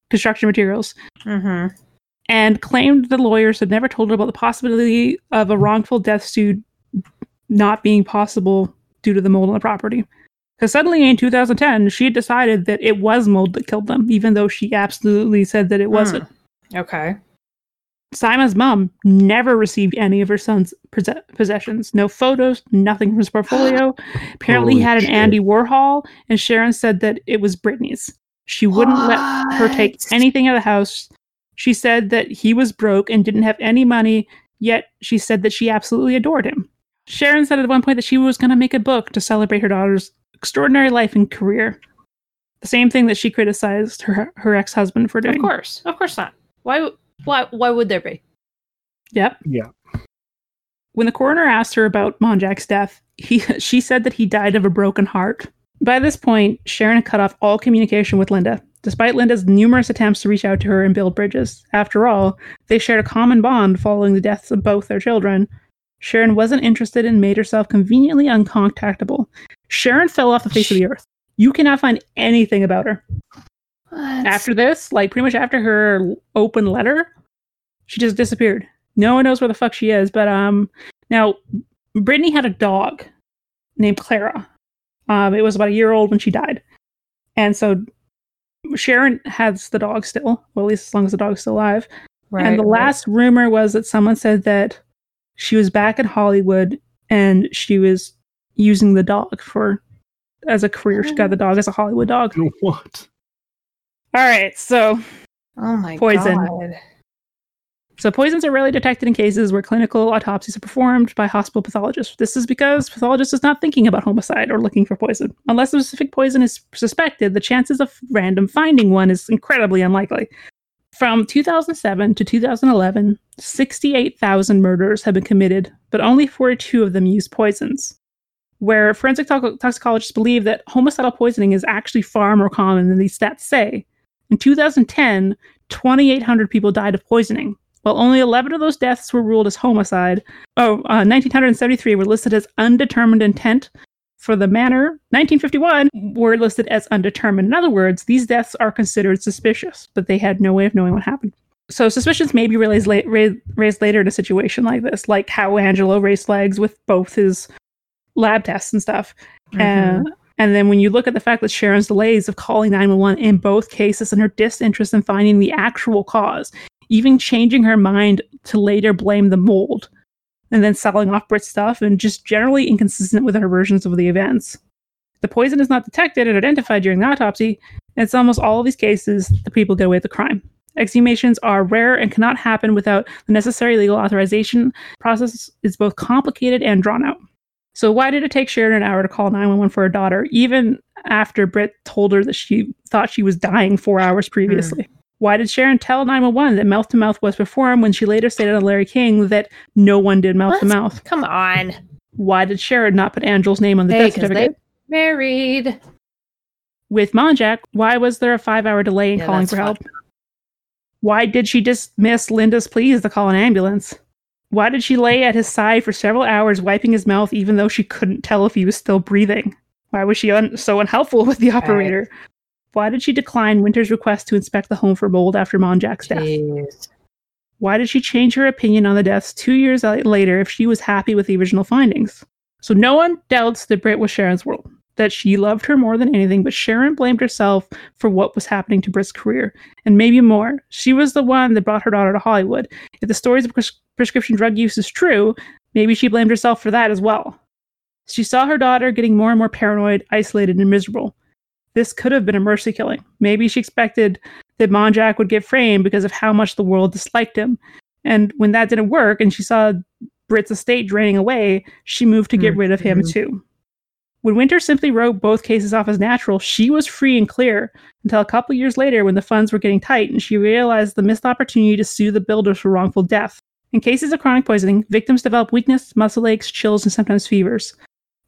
construction materials. Mm-hmm. and claimed the lawyers had never told her about the possibility of a wrongful death suit not being possible due to the mold on the property. Because suddenly in 2010, she had decided that it was mold that killed them, even though she absolutely said that it wasn't. Okay. Simon's mom never received any of her son's posse- possessions. No photos, nothing from his portfolio. Apparently, he had an shit. Andy Warhol, and Sharon said that it was Brittany's. She wouldn't let her take anything out of the house. She said that he was broke and didn't have any money, yet she said that she absolutely adored him. Sharon said at one point that she was going to make a book to celebrate her daughter's extraordinary life and career. The same thing that she criticized her her ex husband for doing. Of course, of course not. Why? Why? Why would there be? Yep. Yeah. When the coroner asked her about Monjack's death, he she said that he died of a broken heart. By this point, Sharon had cut off all communication with Linda, despite Linda's numerous attempts to reach out to her and build bridges. After all, they shared a common bond following the deaths of both their children. Sharon wasn't interested and made herself conveniently uncontactable. Sharon fell off the face of the earth. You cannot find anything about her. After this, like pretty much after her open letter, she just disappeared. No one knows where the fuck she is. But um, now Brittany had a dog named Clara. Um, it was about a year old when she died, and so Sharon has the dog still. Well, at least as long as the dog's still alive. Right, and the last rumor was that someone said that she was back in Hollywood and she was using the dog for as a career. She got the dog as a Hollywood dog. What? All right, so Oh my Poison. god. So poisons are rarely detected in cases where clinical autopsies are performed by hospital pathologists. This is because pathologists is not thinking about homicide or looking for poison. Unless a specific poison is suspected, the chances of random finding one is incredibly unlikely. From 2007 to 2011, 68,000 murders have been committed, but only 42 of them used poisons. Where forensic to- toxicologists believe that homicidal poisoning is actually far more common than these stats say. In 2010, 2,800 people died of poisoning, while only 11 of those deaths were ruled as homicide. Oh, uh, 1,973 were listed as undetermined intent. For the manner, 1951 were listed as undetermined. In other words, these deaths are considered suspicious, but they had no way of knowing what happened. So suspicions may be raised, la- raised later in a situation like this, like how Angelo raised flags with both his lab tests and stuff. Mhm. Uh, and then when you look at the fact that Sharon's delays of calling 911 in both cases and her disinterest in finding the actual cause, even changing her mind to later blame the mold, and then selling off Brit's stuff, and just generally inconsistent with her versions of the events. The poison is not detected and identified during the autopsy, and it's almost all of these cases the people get away with the crime. Exhumations are rare and cannot happen without the necessary legal authorization. process is both complicated and drawn out. So why did it take Sharon an hour to call 911 for her daughter, even after Britt told her that she thought she was dying four hours previously? Why did Sharon tell 911 that mouth to mouth was performed when she later stated on Larry King that no one did mouth to mouth? Come on. Why did Sharon not put Angel's name on the Hey, death 'cause they certificate? married. With Monjack, why was there a five hour delay in Yeah, calling for help? Why did she dismiss Linda's pleas to call an ambulance? Why did she lay at his side for several hours, wiping his mouth, even though she couldn't tell if he was still breathing? Why was she un- so unhelpful with the operator? Why did she decline Winter's request to inspect the home for mold after Monjack's death? Why did she change her opinion on the deaths two years later if she was happy with the original findings? So no one doubts that Britt was Sharon's world, that she loved her more than anything, but Sharon blamed herself for what was happening to Britt's career, and maybe more. She was the one that brought her daughter to Hollywood. If the stories of pres- prescription drug use is true, maybe she blamed herself for that as well. She saw her daughter getting more and more paranoid, isolated, and miserable. This could have been a mercy killing. Maybe she expected that Monjack would get framed because of how much the world disliked him. And when that didn't work and she saw Britt's estate draining away, she moved to get rid of him Mhm. too. When Winter simply wrote both cases off as natural, she was free and clear until a couple years later when the funds were getting tight and she realized the missed opportunity to sue the builders for wrongful death. In cases of chronic poisoning, victims develop weakness, muscle aches, chills, and sometimes fevers.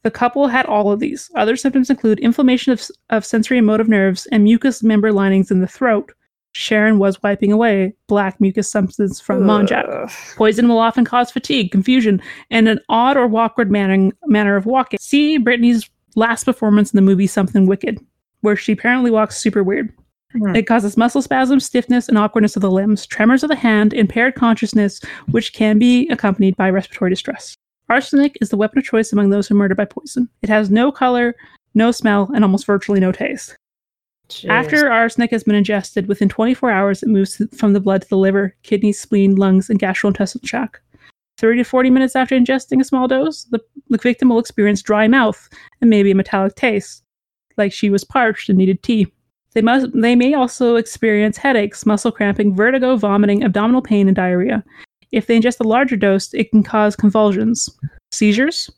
The couple had all of these. Other symptoms include inflammation of, of sensory and motive nerves and mucous member linings in the throat. Sharon was wiping away black mucus substance from Monjack. Poison will often cause fatigue, confusion, and an odd or awkward manner, manner of walking. See Brittany's last performance in the movie Something Wicked, where she apparently walks super weird. Hmm. It causes muscle spasms, stiffness, and awkwardness of the limbs, tremors of the hand, impaired consciousness, which can be accompanied by respiratory distress. Arsenic is the weapon of choice among those who are murdered by poison. It has no color, no smell, and almost virtually no taste. After arsenic has been ingested, within 24 hours, it moves from the blood to the liver, kidneys, spleen, lungs, and gastrointestinal tract. 30 to 40 minutes after ingesting a small dose, the, the victim will experience dry mouth and maybe a metallic taste, like she was parched and needed tea. They must they may also experience headaches, muscle cramping, vertigo, vomiting, abdominal pain, and diarrhea. If they ingest a larger dose, it can cause convulsions, seizures,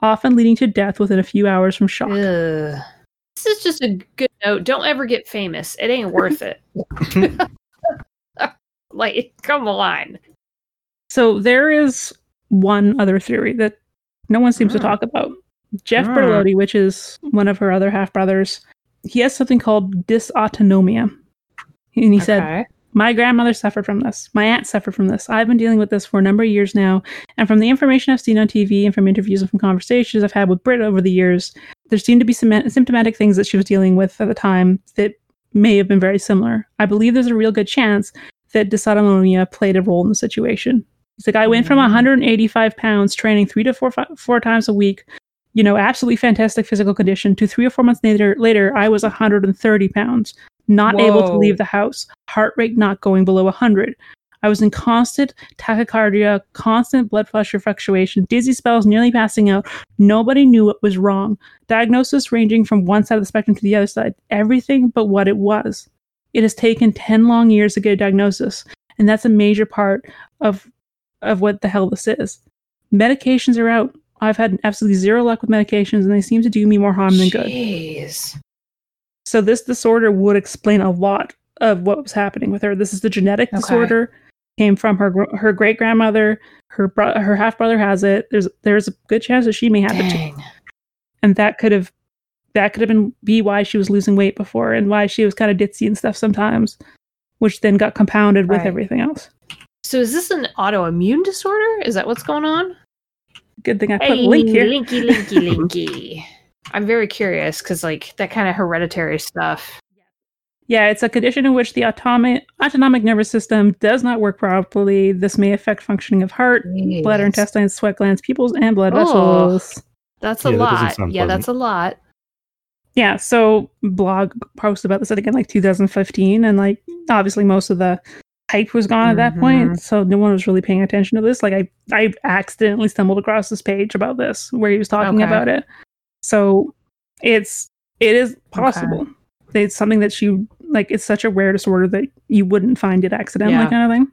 often leading to death within a few hours from shock. Ugh. This is just a good note. Don't ever get famous. It ain't worth it. like, come on. So there is one other theory that no one seems to Mm. talk about. Jeff Mm. Bertolotti, which is one of her other half brothers, he has something called dysautonomia. And he said, Okay. My grandmother suffered from this. My aunt suffered from this. I've been dealing with this for a number of years now. And from the information I've seen on TV and from interviews and from conversations I've had with Britt over the years, there seemed to be some symptomatic things that she was dealing with at the time that may have been very similar. I believe there's a real good chance that dysautonomia played a role in the situation. He's like, I went from Mhm. 185 pounds training three to four, four times a week, you know, absolutely fantastic physical condition, to three or four months later, later I was 130 pounds not able to leave the house, heart rate not going below 100. I was in constant tachycardia, constant blood pressure fluctuation, dizzy spells, nearly passing out. Nobody knew what was wrong. Diagnosis ranging from one side of the spectrum to the other side. Everything but what it was. It has taken 10 long years to get a diagnosis, and that's a major part of of what the hell this is. Medications are out. I've had absolutely zero luck with medications, and they seem to do me more harm than good. So this disorder would explain a lot of what was happening with her. This is the genetic Okay. disorder. Came from her her great grandmother. Her bro- her half brother has it. There's there's a good chance that she may have it too, and that could have that could have been be why she was losing weight before and why she was kind of ditzy and stuff sometimes, which then got compounded with Right. everything else. So is this an autoimmune disorder? Is that what's going on? Good thing I put a link here. Linky, linky, linky. I'm very curious because, like, that kind of hereditary stuff. Yeah, it's a condition in which the autonomic autonomic nervous system does not work properly. This may affect functioning of heart, bladder, Jeez. intestines, sweat glands, pupils, and blood Oh. vessels. That's a Yeah, lot. sound Yeah, that's a lot. Yeah, so blog post about this I think in like 2015, and like obviously most of the hype was gone at that point, mm-hmm. so no one was really paying attention to this. Like I, I accidentally stumbled across this page about this where he was talking Okay. about it. So it's it is possible. It's something that you like. It's such a rare disorder that you wouldn't find it accidentally, Yeah. kind of thing.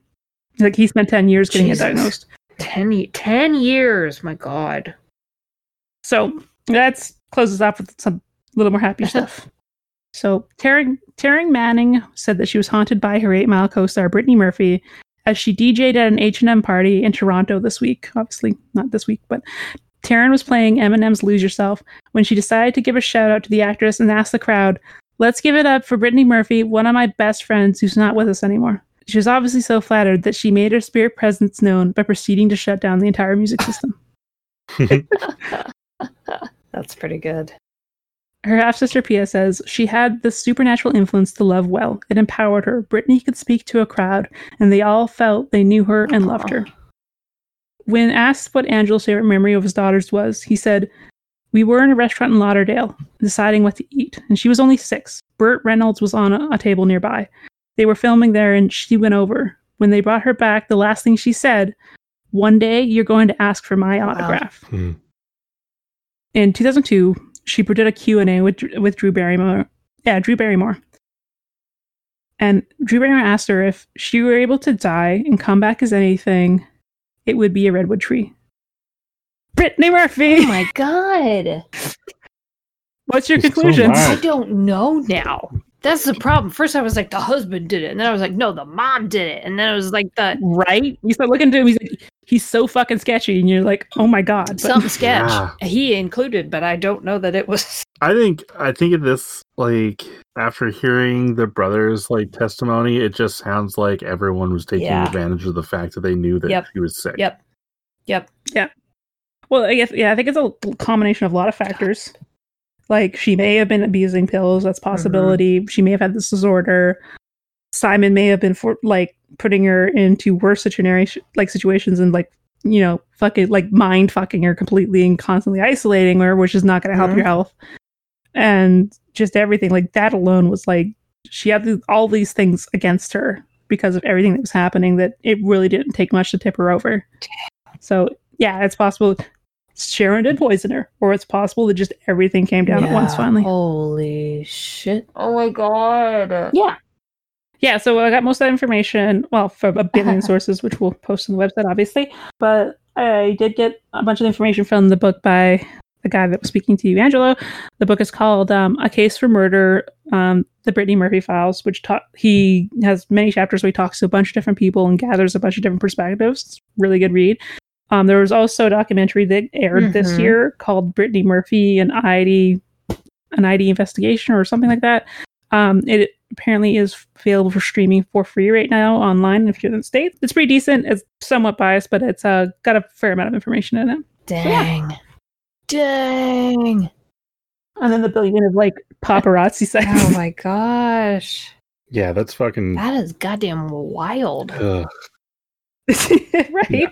Like he spent 10 years getting Jesus. it diagnosed. 10, ye- 10 years. My God. So that's closes off with some little more happy stuff. So Taryn, Taryn Manning said that she was haunted by her Eight Mile co-star Brittany Murphy as she DJ'd at an H&M party in Toronto this week. Obviously not this week, but Taryn was playing Eminem's "Lose Yourself" when she decided to give a shout out to the actress and ask the crowd, "Let's give it up for Brittany Murphy, one of my best friends who's not with us anymore." She was obviously so flattered that she made her spirit presence known by proceeding to shut down the entire music system. That's pretty good. Her half sister Pia says she had the supernatural influence to love well. It empowered her. Brittany could speak to a crowd, and they all felt they knew her and loved her. When asked what Angel's favorite memory of his daughters was, he said, We were in a restaurant in Lauderdale, deciding what to eat, and she was only six. Burt Reynolds was on a, a table nearby. They were filming there, and she went over. When they brought her back, the last thing she said, One day you're going to ask for my Wow. autograph. Hmm. In 2002, she did a Q&A with, with Drew Barrymore. Yeah, Drew Barrymore. And Drew Barrymore asked her if she were able to die and come back as anything, it would be a redwood tree. Brittany Murphy, Oh my God. what's your conclusion? so. I don't know now. That's the problem. First, I was like, the husband did it. And then I was like, no, the mom did it. And then it was like, the right? You start looking at him, he's like, he's so fucking sketchy, and you're like, oh my god. But something sketch. Yeah. He included, but I don't know that it was. I think I think of this like after hearing the brothers like testimony, it just sounds like everyone was taking Yeah. advantage of the fact that they knew that Yep. he was sick. Yep. Yep. Yeah. Well, I guess yeah, I think it's a combination of a lot of factors. Like she may have been abusing pills. That's a possibility. She may have had this disorder. Simon may have been for like putting her into worse situation like situations and like you know fucking like mind fucking her completely and constantly isolating her, which is not going to help Mhm. your health. And just everything. Like that alone was like she had th- all these things against her because of everything that was happening. That it really didn't take much to tip her over. So yeah, it's possible Sharon did poison her, or it's possible that just everything came down at once finally. Holy shit. Oh my god. Yeah. Yeah, so I got most of that information, well, from a billion sources, which we'll post on the website, obviously. But I did get a bunch of information from the book by the guy that was speaking to you, Angelo. The book is called um, A Case for Murder, um, The Brittany Murphy Files, which ta- he has many chapters where he talks to a bunch of different people and gathers a bunch of different perspectives. It's a really good read. Um, there was also a documentary that aired this Mhm. year called Brittany Murphy and ID, an ID investigation or something like that. Um, it apparently is available for streaming for free right now online if you're in the States. It's pretty decent. It's somewhat biased, but it's uh, got a fair amount of information in it. Dang. Dang. And then the billion of like paparazzi sites. Oh my gosh. Yeah, that's fucking. That is goddamn wild. Ugh. right? Yeah.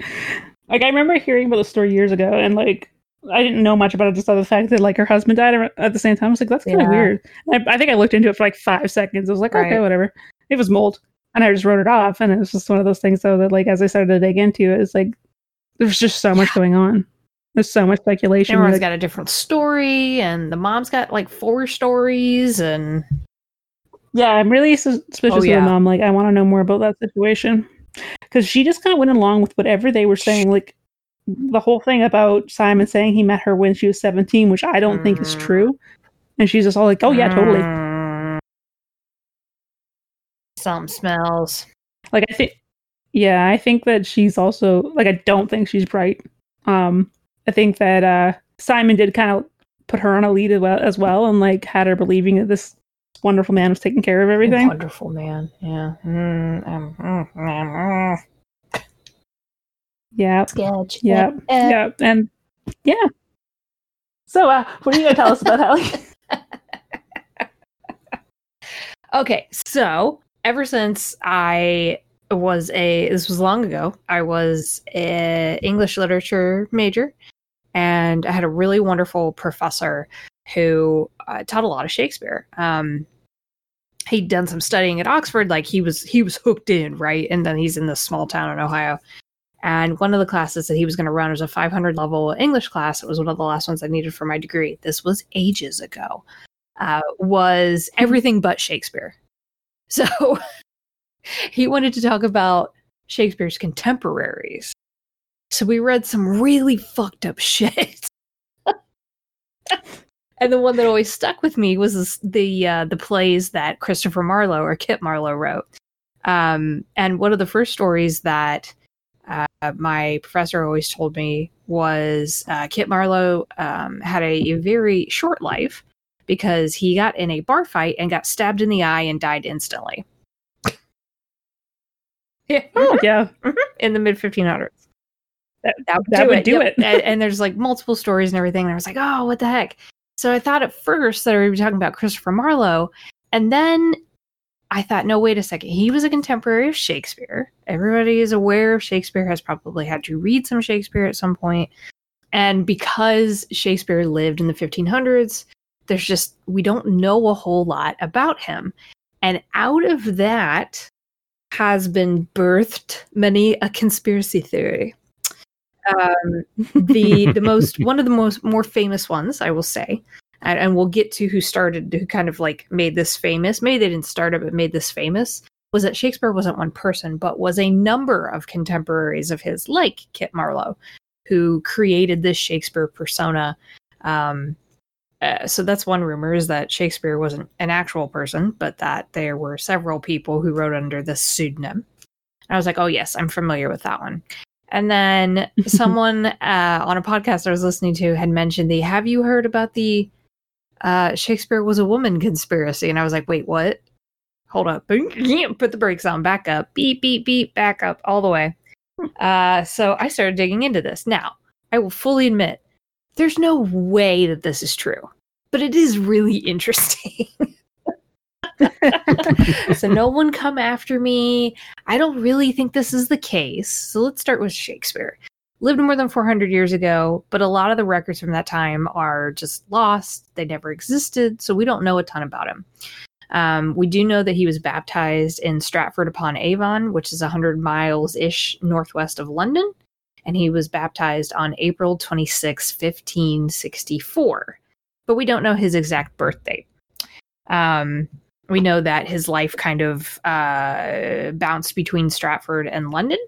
Like I remember hearing about the story years ago, and like I didn't know much about it, just saw the fact that like her husband died at the same time. I was like, that's kind of Yeah. weird. I, I think I looked into it for like five seconds. I was like, okay, whatever. It was mold, and I just wrote it off. And it was just one of those things, though, that like as I started to dig into it, it's like there's just so much going on. There's so much speculation. Everyone's like- got a different story, and the mom's got like four stories, and Yeah, I'm really suspicious Oh, of yeah. the mom. Like, I want to know more about that situation because she just kind of went along with whatever they were saying. Like, the whole thing about Simon saying he met her when she was 17, which I don't think is Mm. true. And she's just all like, "Oh yeah, totally." Mm. Something smells. Like, I think, yeah, I think that she's also like, I don't think she's bright. Um, I think that uh Simon did kind of put her on a lead as well, and like had her believing that this wonderful man was taking care of everything. Wonderful man. Yeah. Mm, mm, mm, mm. Yeah, Sketch. yeah, Eh. yeah, and yeah. So, uh, what are you gonna tell us about Halli? Okay, so ever since I was a this was long ago, I was a English literature major, and I had a really wonderful professor who uh, taught a lot of Shakespeare. Um, he'd done some studying at Oxford, like he was he was hooked in, right? And then he's in this small town in Ohio. And one of the classes that he was going to run was a 500 level English class. It was one of the last ones I needed for my degree. This was ages ago. Uh, was everything but Shakespeare. So he wanted to talk about Shakespeare's contemporaries. So we read some really fucked up shit. and the one that always stuck with me was this, the uh, the plays that Christopher Marlowe or Kit Marlowe wrote. Um, and one of the first stories that uh, my professor always told me was uh, Kit Marlowe um, had a very short life because he got in a bar fight and got stabbed in the eye and died instantly. yeah, Oh, yeah, in the mid 1500s. That- that would that do would it. do yep. it. and, and there's like multiple stories and everything. And I was like, oh, what the heck? So I thought at first that we were talking about Christopher Marlowe. And then I thought, no, wait a second. He was a contemporary of Shakespeare. Everybody is aware of Shakespeare, has probably had to read some Shakespeare at some point. And because Shakespeare lived in the 1500s, there's just, we don't know a whole lot about him. And out of that has been birthed many a conspiracy theory. Um, the the most one of the most more famous ones, I will say, and, and we'll get to who started, who kind of like made this famous. Maybe they didn't start it, but made this famous. Was that Shakespeare wasn't one person, but was a number of contemporaries of his, like Kit Marlowe, who created this Shakespeare persona. Um, uh, so that's one rumor is that Shakespeare wasn't an actual person, but that there were several people who wrote under this pseudonym. I was like, oh yes, I'm familiar with that one. And then someone uh, on a podcast I was listening to had mentioned the Have you heard about the uh, Shakespeare was a woman conspiracy? And I was like, wait, what? Hold up. Put the brakes on. Back up. Beep, beep, beep. Back up all the way. Uh, so I started digging into this. Now, I will fully admit, there's no way that this is true, but it is really interesting. so no one come after me. I don't really think this is the case. So let's start with Shakespeare. lived more than 400 years ago, but a lot of the records from that time are just lost. They never existed, so we don't know a ton about him. Um, we do know that he was baptized in Stratford upon Avon, which is 100 miles ish northwest of London, and he was baptized on April 26, 1564. But we don't know his exact birthday. Um, we know that his life kind of uh, bounced between Stratford and London.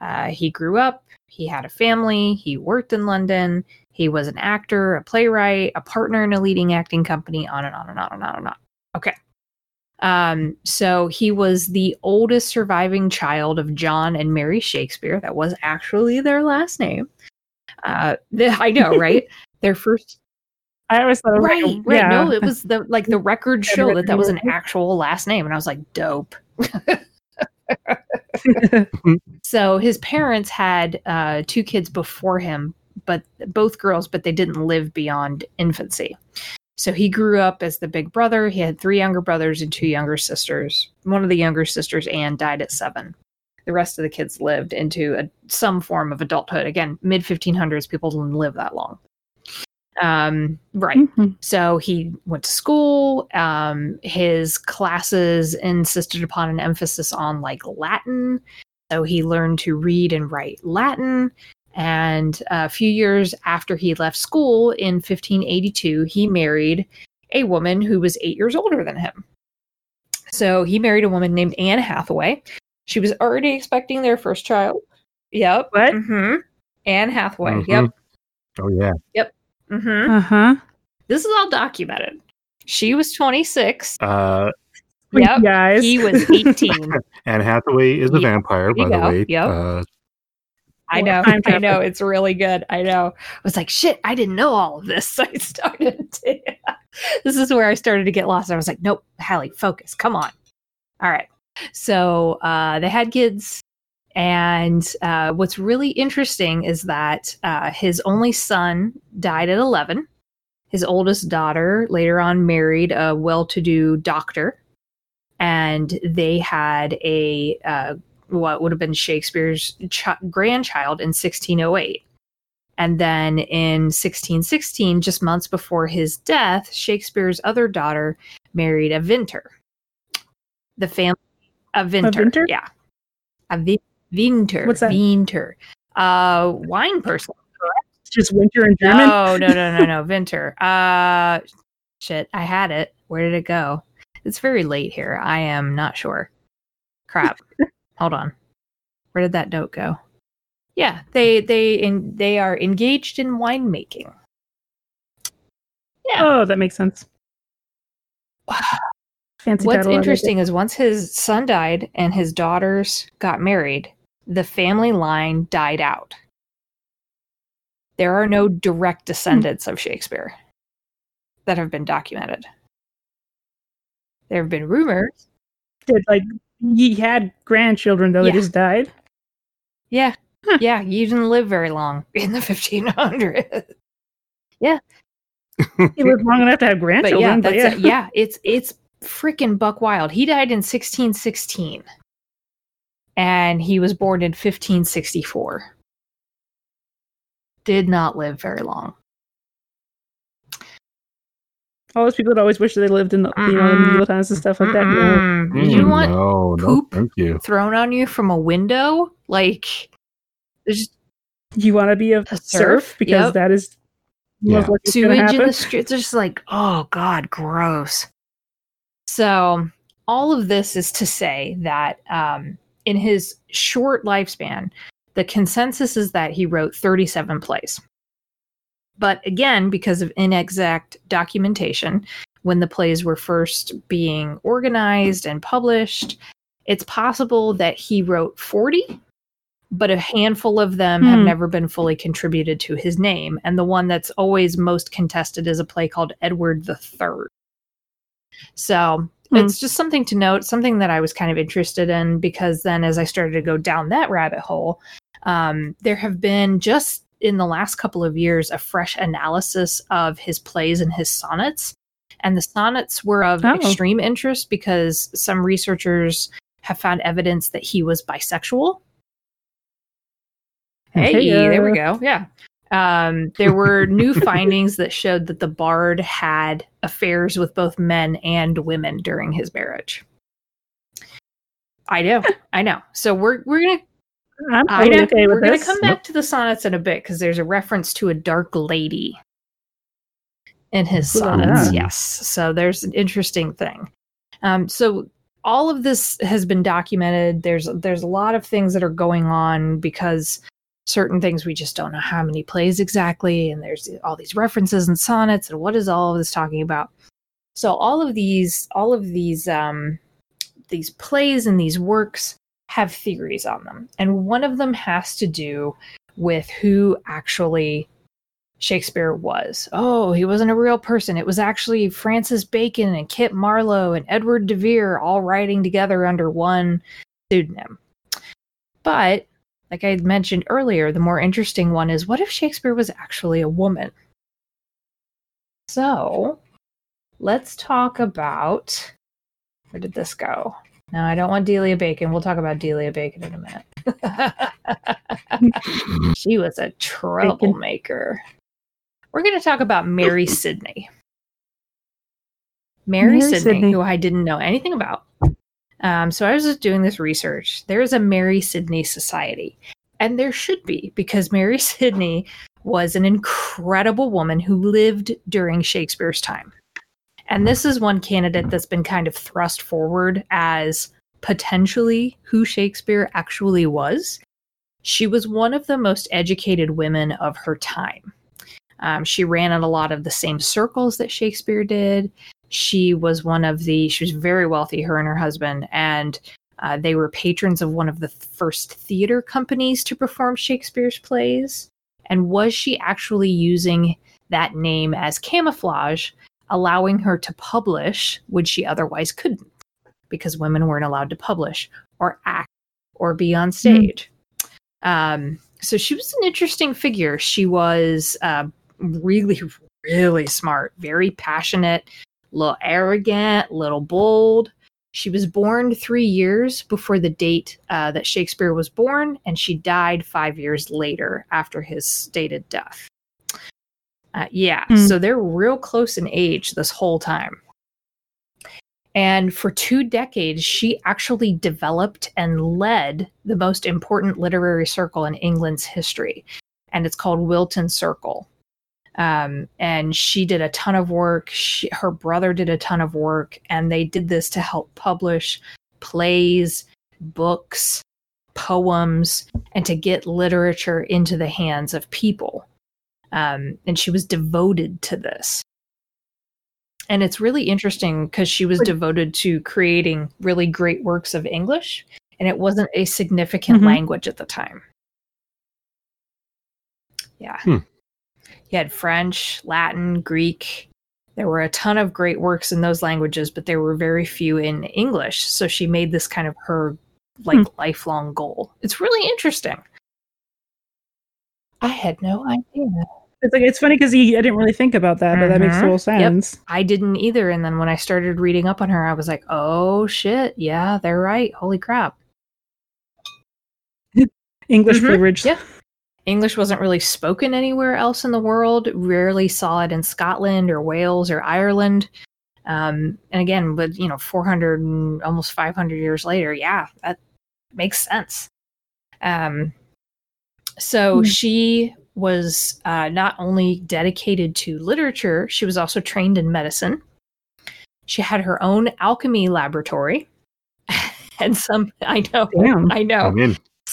Uh, he grew up, he had a family, he worked in London, he was an actor, a playwright, a partner in a leading acting company, on and on and on and on and on. Okay. Um, so he was the oldest surviving child of John and Mary Shakespeare. That was actually their last name. Uh, the, I know, right? their first I always thought, right, like, right. yeah. No, it was the like the records Yeah, show that that was an actual last name, and I was like, dope. so his parents had uh, two kids before him, but both girls, but they didn't live beyond infancy. So he grew up as the big brother. He had three younger brothers and two younger sisters. One of the younger sisters, Anne, died at seven. The rest of the kids lived into a, some form of adulthood. Again, mid 1500s, people didn't live that long. Um, right. Mhm. So he went to school. Um, his classes insisted upon an emphasis on like Latin. So he learned to read and write Latin. And a few years after he left school in 1582, he married a woman who was eight years older than him. So he married a woman named Anne Hathaway. She was already expecting their first child. Yep. What? hmm Anne Hathaway. Mhm. Yep. Oh yeah. Hmm Uh huh. This is all documented. She was 26. Uh, Yep. Guys. He was 18. Anne Hathaway is a Yeah, vampire, by you the go. way. Yep. Uh, I know. I know. It's really good. I know. I was like, shit, I didn't know all of this. So I started to. this is where I started to get lost. I was like, nope, Halli, focus. Come on. All right. So uh, they had kids. And uh, what's really interesting is that uh, his only son died at 11. His oldest daughter later on married a well to do doctor. And they had a uh, what would have been Shakespeare's ch- grandchild in 1608. And then in 1616, just months before his death, Shakespeare's other daughter married a Vinter. The family a Vinter, Vinter? yeah, a vi- Vinter. What's that? Vinter, uh, wine person. It's just winter in German. No, no, no, no, no, Winter. Uh, shit, I had it. Where did it go? It's very late here. I am not sure. Crap. Hold on. Where did that note go? Yeah, they they in they are engaged in winemaking. Yeah. Oh, that makes sense. Fancy What's title, I like it. interesting is once his son died and his daughters got married, the family line died out. There are no direct hmm. descendants of Shakespeare that have been documented. There have been rumors. That, like he had grandchildren though Yeah. they just died. Yeah. Huh. Yeah, you didn't live very long in the 1500s. yeah. He lived long enough to have but grandchildren. yeah, But yeah, yeah. it's it's freaking buck wild. He died in 1616. And he was born in 1564. Did not live very long. all those people that always wish they lived in the you know medieval times and stuff like that. no. Mm-mm. You mm, want no, no, poop? thank you. thrown on you from a window? Like there's You want to be a, A serf, serf? because Yep. that is Yeah. what's sewage in the streets. It's just like, oh god, gross. So all of this is to say that um, in his short lifespan, the consensus is that he wrote 37 plays. But again, because of inexact documentation, when the plays were first being organized and published, it's possible that he wrote 40, but a handful of them have Hmm. never been fully contributed to his name. And the one that's always most contested is a play called Edward the Third. So Hmm. it's just something to note, something that I was kind of interested in because then as I started to go down that rabbit hole, um, there have been just in the last couple of years a fresh analysis of his plays and his sonnets. And the sonnets were of Oh. extreme interest because some researchers have found evidence that he was bisexual. Hey, Hey, there we go. Yeah. Um, there were new findings that showed that the bard had affairs with both men and women during his marriage. I know, I know. So we're we're gonna I'm I know okay we're gonna this. come back to the sonnets in a bit because there's a reference to a dark lady in his sonnets. yeah. Yes, so there's an interesting thing. Um, so all of this has been documented. There's there's a lot of things that are going on because certain things we just don't know how many plays exactly, and there's all these references and sonnets, and what is all of this talking about? So all of these all of these um, these plays and these works have theories on them. And one of them has to do with who actually Shakespeare was. Oh, he wasn't a real person. It was actually Francis Bacon and Kit Marlowe and Edward de Vere all writing together under one pseudonym. But, like I mentioned earlier, the more interesting one is what if Shakespeare was actually a woman? So, let's talk about where did this go? No, I don't want Delia Bacon. We'll talk about Delia Bacon in a minute. she was a troublemaker. We're going to talk about Mary Sidney. Mary, Mary Sidney, Sidney. who I didn't know anything about. Um, so I was just doing this research. There is a Mary Sidney Society, and there should be because Mary Sidney was an incredible woman who lived during Shakespeare's time. And this is one candidate that's been kind of thrust forward as potentially who Shakespeare actually was. She was one of the most educated women of her time. Um, she ran in a lot of the same circles that Shakespeare did. She was one of the, she was very wealthy, her and her husband, and uh, they were patrons of one of the first theater companies to perform Shakespeare's plays. And was she actually using that name as camouflage allowing her to publish, which she otherwise couldn't, because women weren't allowed to publish or act or be on stage. Um, so she was an interesting figure. She was uh, really, really smart, very passionate, little arrogant, little bold. She was born three years before the date uh, that Shakespeare was born, and she died five years later after his stated death. Uh, yeah, Hmm. so they're real close in age this whole time. And for two decades, she actually developed and led the most important literary circle in England's history. And it's called Wilton Circle. Um, and she did a ton of work. She, her brother did a ton of work. And they did this to help publish plays, books, poems, and to get literature into the hands of people um, and she was devoted to this. And it's really interesting because she was devoted to creating really great works of English, and it wasn't a significant Mhm. language at the time. Yeah. Hmm. You had French, Latin, Greek. There were a ton of great works in those languages, but there were very few in English. So she made this kind of her like lifelong goal. It's really interesting. I had no idea. It's like it's funny because I didn't really think about that, but that makes Mhm. total Yep. sense. I didn't either. And then when I started reading up on her, I was like, oh shit. Yeah, they're right. Holy crap. English Mhm. privilege. Yeah. English wasn't really spoken anywhere else in the world. Rarely saw it in Scotland or Wales or Ireland. Um, and again, but you know, 400 and almost 500 years later, yeah, that makes sense. Um, so Hmm. she was uh, not only dedicated to literature, she was also trained in medicine. She had her own alchemy laboratory. and some, I know, Damn. I know.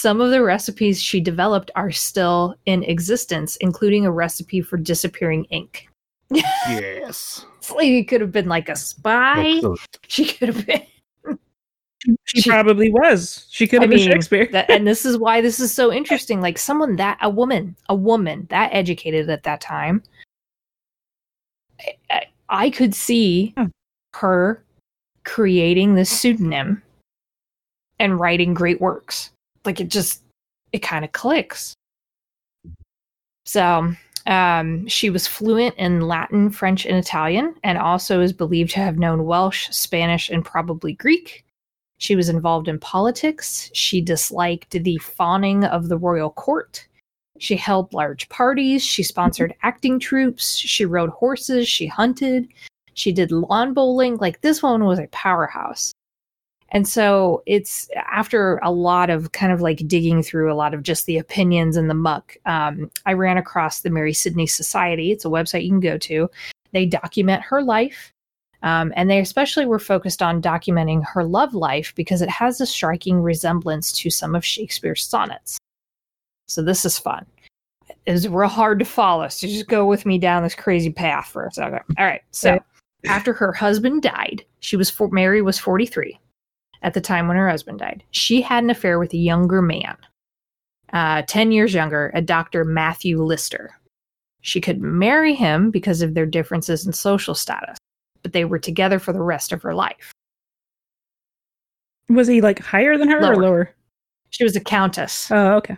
I mean, Some of the recipes she developed are still in existence, including a recipe for disappearing ink. yes. This lady could have been like a spy. She could have been. She, She- probably was. She could I have been mean, Shakespeare. That, and this is why this is so interesting. Like someone that a woman, a woman that educated at that time, I, I, I could see Hmm. her creating this pseudonym and writing great works. Like it just, it kind of clicks. So, um, she was fluent in Latin, French, and Italian, and also is believed to have known Welsh, Spanish, and probably Greek. She was involved in politics. She disliked the fawning of the royal court. She held large parties. She sponsored acting troupes. She rode horses. She hunted. She did lawn bowling. Like this woman was a powerhouse. And so it's after a lot of kind of like digging through a lot of just the opinions and the muck. Um, I ran across the Mary Sidney Society. It's a website you can go to. They document her life. Um, and they especially were focused on documenting her love life because it has a striking resemblance to some of Shakespeare's sonnets. So this is fun. It's real hard to follow. So just go with me down this crazy path for a second. All right. So after her husband died, she was for, Mary was 43 at the time when her husband died. She had an affair with a younger man, uh, 10 years younger, a Dr. Matthew Lister. She could marry him because of their differences in social status, but they were together for the rest of her life. Was he like higher than her Lower. or lower? She was a countess. Oh, okay.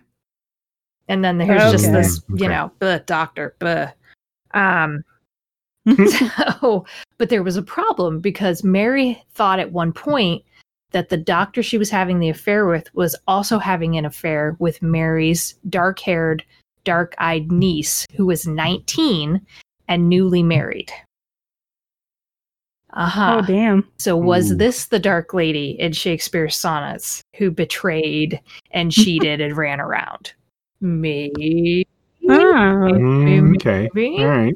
and then there's just this, you know, bleh, doctor, bleh. Um, so, but there was a problem because Mary thought at one point that the doctor she was having the affair with was also having an affair with Mary's dark haired, dark eyed niece who was 19 and newly married. Uh huh. Oh, damn. So was Ooh. this the dark lady in Shakespeare's sonnets who betrayed and cheated and ran around? Maybe. Ah, Mm, okay. Maybe. All right.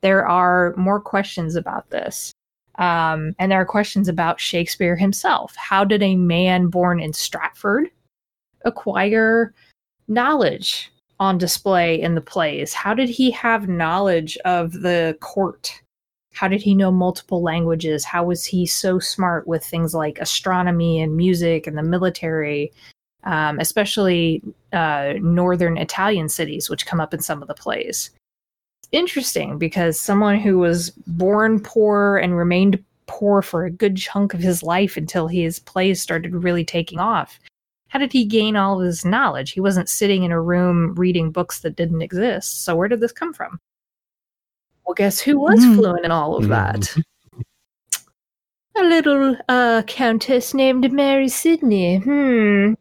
There are more questions about this. Um, and there are questions about Shakespeare himself. How did a man born in Stratford acquire knowledge on display in the plays? How did he have knowledge of the court? How did he know multiple languages? How was he so smart with things like astronomy and music and the military, um, especially uh, northern Italian cities, which come up in some of the plays? Interesting because someone who was born poor and remained poor for a good chunk of his life until his plays started really taking off. How did he gain all of his knowledge? He wasn't sitting in a room reading books that didn't exist. So where did this come from? Well, guess who was Hmm. fluent in all of that? A little uh, countess named Mary Sidney. Hmm.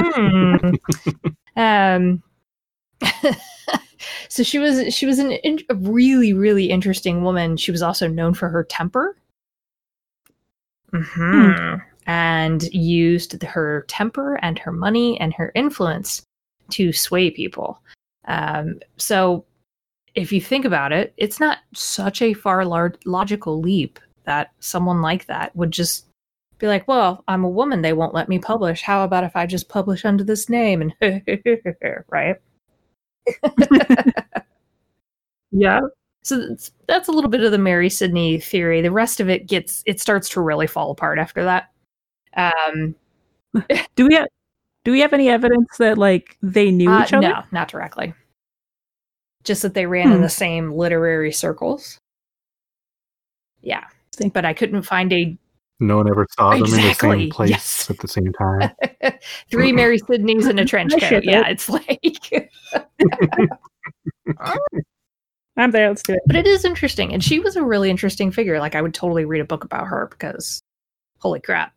Hmm. um. so she was she was an in, a really really interesting woman. She was also known for her temper. hmm And used her temper and her money and her influence to sway people. Um, so if you think about it, it's not such a far large logical leap that someone like that would just be like, "Well, I'm a woman; they won't let me publish. How about if I just publish under this name?" And right. yeah. So that's, that's a little bit of the Mary Sidney theory. The rest of it gets it starts to really fall apart after that. Um, Do we have do we have any evidence that like they knew uh, each other? no, not directly. Just that they ran in Hmm. the same literary circles. Yeah, but I couldn't find a No one ever saw them in the same place yes. at the same time. three Mary Sidneys in a trench coat. ship Yeah, it. it's like, I'm there. Let's do it. but it is interesting, and she was a really interesting figure. Like I would totally read a book about her because, holy crap.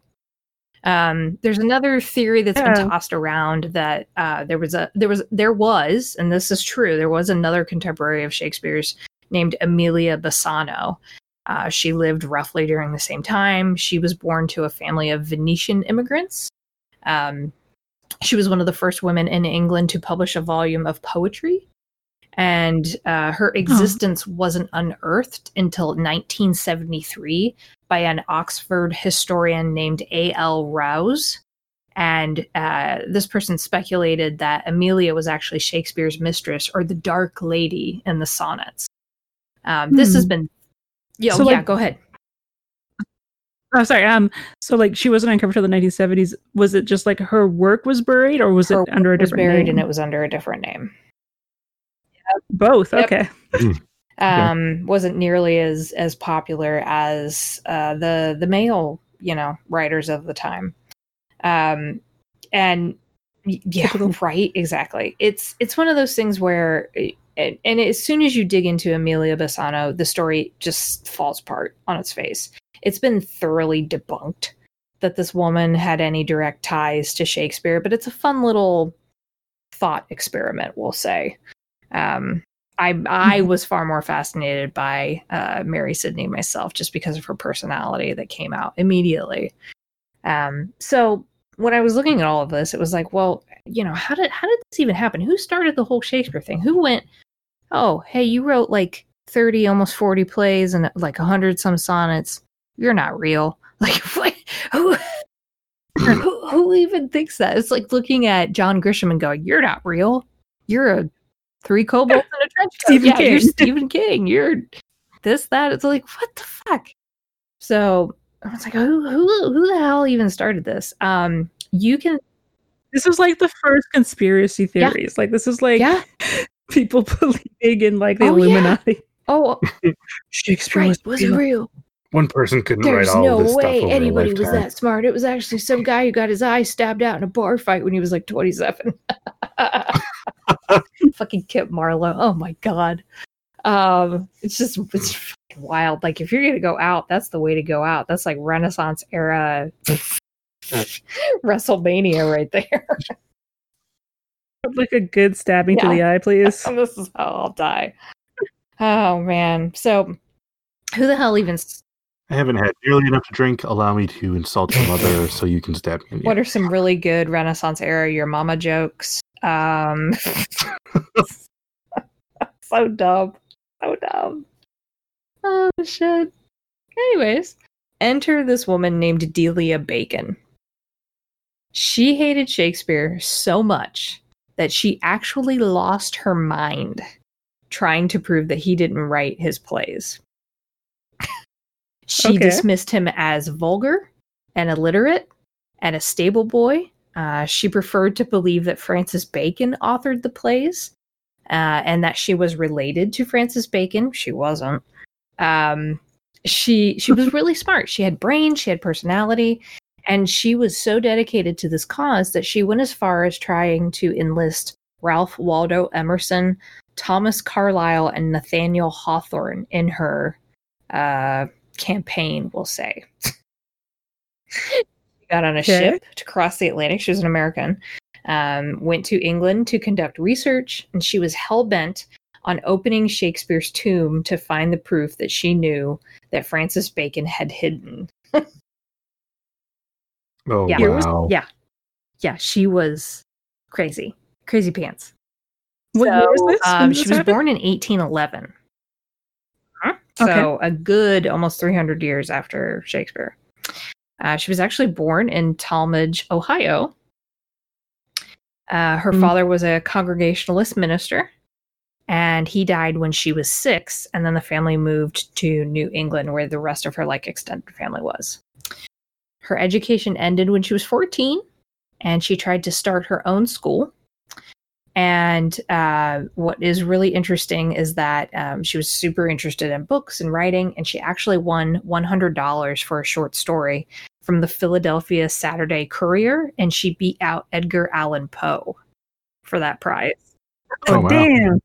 Um, there's another theory that's Yeah. been tossed around that uh, there was a there was there was, and this is true. There was another contemporary of Shakespeare's named Amelia Bassano. Uh, she lived roughly during the same time. She was born to a family of Venetian immigrants. Um, she was one of the first women in England to publish a volume of poetry. And uh, her existence wasn't unearthed until 1973 by an Oxford historian named A.L. Rowse. And uh, this person speculated that Amelia was actually Shakespeare's mistress or the Dark Lady in the sonnets. Um, this has Hmm. been. Yo, So, yeah, like- go ahead. Oh, sorry. Um, so like she wasn't uncovered till the 1970s. Was it just like her work was buried, or was Her it under a was different buried name? and it was under a different name. Both. Yep. Okay. um, wasn't nearly as as popular as uh, the the male you know writers of the time. Um, and yeah, right, exactly. It's it's one of those things where. And, and as soon as you dig into Amelia Bassano, the story just falls apart on its face. It's been thoroughly debunked that this woman had any direct ties to Shakespeare, but it's a fun little thought experiment, we'll say. Um, I I was far more fascinated by uh, Mary Sidney myself, just because of her personality that came out immediately. Um, so when I was looking at all of this, it was like, well, you know, how did how did this even happen? Who started the whole Shakespeare thing? Who went? Oh, hey, you wrote like thirty, almost forty plays and like a hundred some sonnets. You're not real. Like, what? who? who, who even thinks that? It's like looking at John Grisham and going, "You're not real. You're a three kobolds in a trench coat. Stephen yeah, you're Stephen King. You're this that." It's like, what the fuck? So I was like, who who who the hell even started this? Um, you can This was like the first conspiracy Yeah. theories. Like this is like yeah. people believing in like the Oh, yeah. Illuminati. Oh, Shakespeare right, was was real. real. One person couldn't There's write all no this way stuff over anybody was that smart. It was actually some guy who got his eye stabbed out in a bar fight when he was like 27. Fucking Kit Marlowe. Oh my god. Um, it's just it's wild. Like if you're gonna go out, that's the way to go out. That's like Renaissance era WrestleMania right there. Like a good stabbing to the eye, please. this is how I'll die. Oh man. So who the hell even I haven't had nearly enough to drink. Allow me to insult your mother so you can stab me. in the what are some really good Renaissance era your mama jokes? Um so dumb. So dumb. Oh shit. Anyways, enter this woman named Delia Bacon. She hated Shakespeare so much that she actually lost her mind trying to prove that he didn't write his plays. she Okay. dismissed him as vulgar and illiterate and a stable boy. Uh, she preferred to believe that Francis Bacon authored the plays uh, and that she was related to Francis Bacon. She wasn't. Um, she she was really smart. She had brains. She had personality, and she was so dedicated to this cause that she went as far as trying to enlist Ralph Waldo Emerson, Thomas Carlyle, and Nathaniel Hawthorne in her uh, campaign. We'll say. she got on a Okay. ship to cross the Atlantic. She was an American. Um, went to England to conduct research, and she was hell bent on opening Shakespeare's tomb to find the proof that she knew that Francis Bacon had hidden. Oh Yeah. wow! Yeah. Yeah, she was crazy. Crazy pants. What year is So, this? Um, did she this was happen? born in 1811. So Okay. a good almost 300 years after Shakespeare. Uh, she was actually born in Tallmadge, Ohio. Uh, her Mm. father was a Congregationalist minister, and he died when she was six. And then the family moved to New England, where the rest of her like extended family was. Her education ended when she was 14, and she tried to start her own school. And uh, what is really interesting is that um, she was super interested in books and writing, and she actually won $100 for a short story from the Philadelphia Saturday Courier, and she beat out Edgar Allan Poe for that prize. Oh, Oh, wow. damn.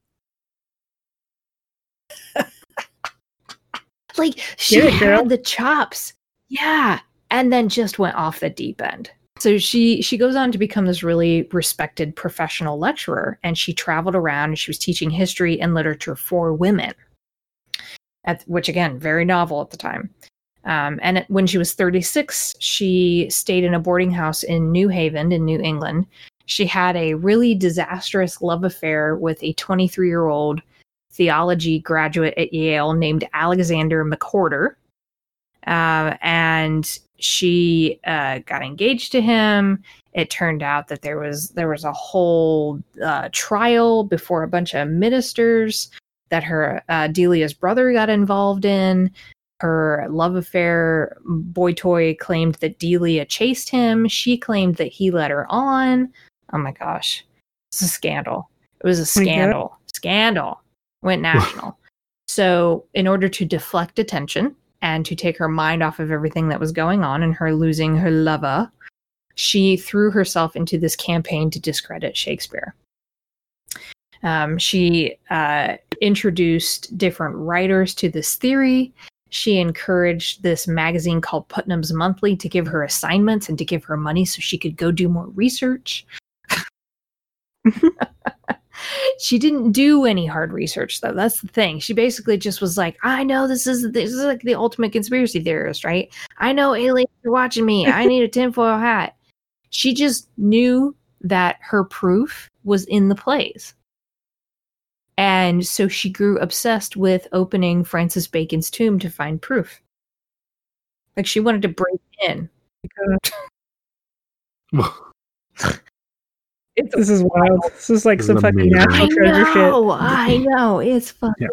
Like she Get it, girl. had the chops, yeah, and then just went off the deep end. So she she goes on to become this really respected professional lecturer, and she traveled around and she was teaching history and literature for women, at which again very novel at the time. Um, and when she was 36, she stayed in a boarding house in New Haven in New England. She had a really disastrous love affair with a 23 year old theology graduate at Yale named Alexander McWhorter. Uh, and she uh, got engaged to him. It turned out that there was there was a whole uh, trial before a bunch of ministers that her uh, Delia's brother got involved in. Her love affair boy toy claimed that Delia chased him. She claimed that he led her on. Oh my gosh, it's a scandal. It was a scandal. Scandal went national. so, in order to deflect attention and to take her mind off of everything that was going on and her losing her lover, she threw herself into this campaign to discredit Shakespeare. Um, she uh, introduced different writers to this theory. She encouraged this magazine called Putnam's Monthly to give her assignments and to give her money so she could go do more research. she didn't do any hard research though. That's the thing. She basically just was like, I know this is this is like the ultimate conspiracy theorist, right? I know aliens are watching me. I need a tinfoil hat. She just knew that her proof was in the plays. And so she grew obsessed with opening Francis Bacon's tomb to find proof. Like she wanted to break in. It's This is wild. This is like This some is fucking amazing. national I treasure shit. know, I know. It's fucking Yeah.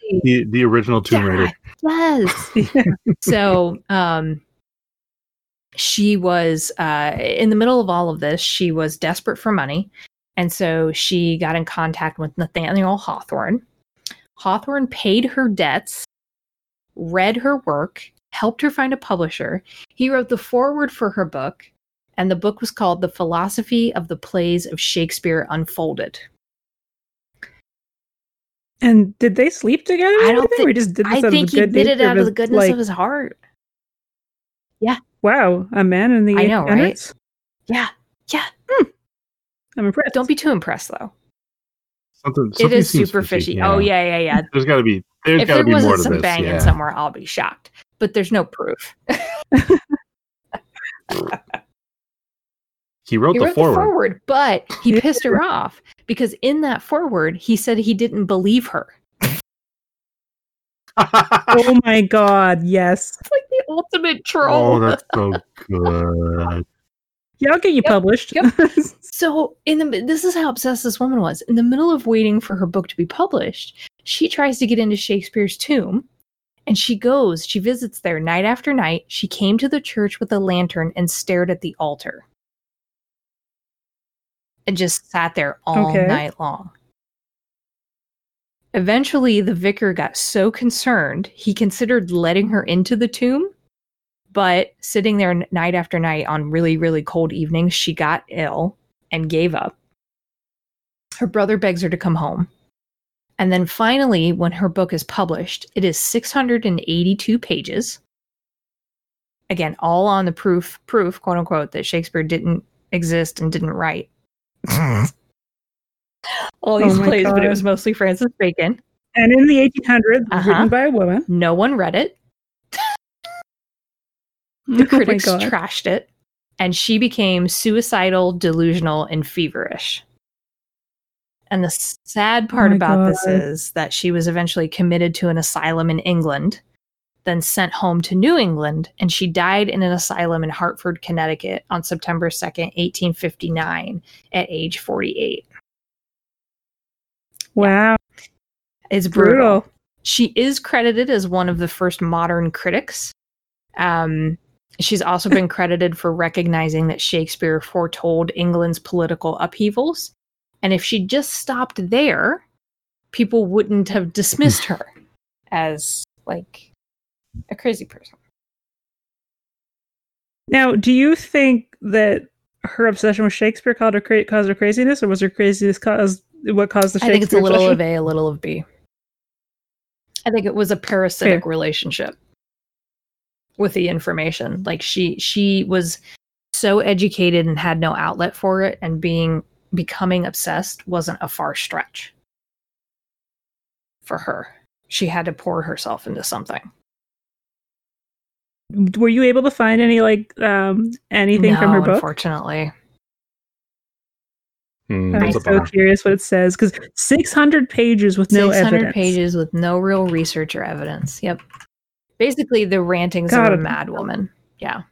crazy. the the original Tomb Raider. Yes. so um she was uh in the middle of all of this she was desperate for money and so she got in contact with nathaniel hawthorne hawthorne paid her debts read her work helped her find a publisher he wrote the foreword for her book and the book was called the philosophy of the plays of shakespeare unfolded And did they sleep together? I don't think- he just did this i out think of the he good did it out of the goodness like, of his heart Yeah. Wow, a man in the I know, right? 1800s? yeah yeah hmm. I'm impressed. don't be too impressed though Something, it something is seems super fishy. Oh yeah, yeah, yeah. There's got to be there's if got to there be more wasn't to some this. banging yeah. somewhere, I'll be shocked. But there's no proof. He wrote he the wrote foreword. the foreword, but he pissed her off because in that foreword he said he didn't believe her. oh my god, yes. It's like the ultimate oh, troll. oh, troll. that's so good. Yeah, I'll get you Yep, published. yep. so in the this is how obsessed this woman was. In the middle of waiting for her book to be published, she tries to get into Shakespeare's tomb. And she goes, she visits there night after night. She came to the church with a lantern and stared at the altar. And just sat there all Okay. night long. Eventually, the vicar got so concerned, he considered letting her into the tomb. But sitting there night after night on really, really cold evenings, she got ill and gave up. Her brother begs her to come home. And then finally, when her book is published, it is 682 pages. Again, all on the proof, proof, quote unquote, that Shakespeare didn't exist and didn't write all these Oh plays, but it was mostly Francis Bacon. and in the 1800s, Uh-huh. written by a woman. No one read it. Oh The critics God. trashed it, and she became suicidal, delusional, and feverish. And the sad part my about this is that she was eventually committed to an asylum in England, then sent home to New England, and she died in an asylum in Hartford, Connecticut on September 2nd, 1859, at age 48. Wow, It's brutal. brutal. She is credited as one of the first modern critics. Um, she's also been credited for recognizing that Shakespeare foretold England's political upheavals. And if she just stopped there, people wouldn't have dismissed her as like a crazy person. Now, do you think that her obsession with Shakespeare caused her, cra- caused her craziness, or was her craziness caused what caused the I Shakespeare think it's a little obsession? of A, a little of B. I think it was a parasitic relationship with the information. Like she she was so educated and had no outlet for it and being becoming obsessed wasn't a far stretch for her. She had to pour herself into something. Were you able to find any like um anything from her book? Unfortunately. Hmm, I'm that's so bummer. curious what it says because 600 pages with no 600 evidence. pages with no real research or evidence. Yep. Basically, the rantings God. of a mad woman. Yeah.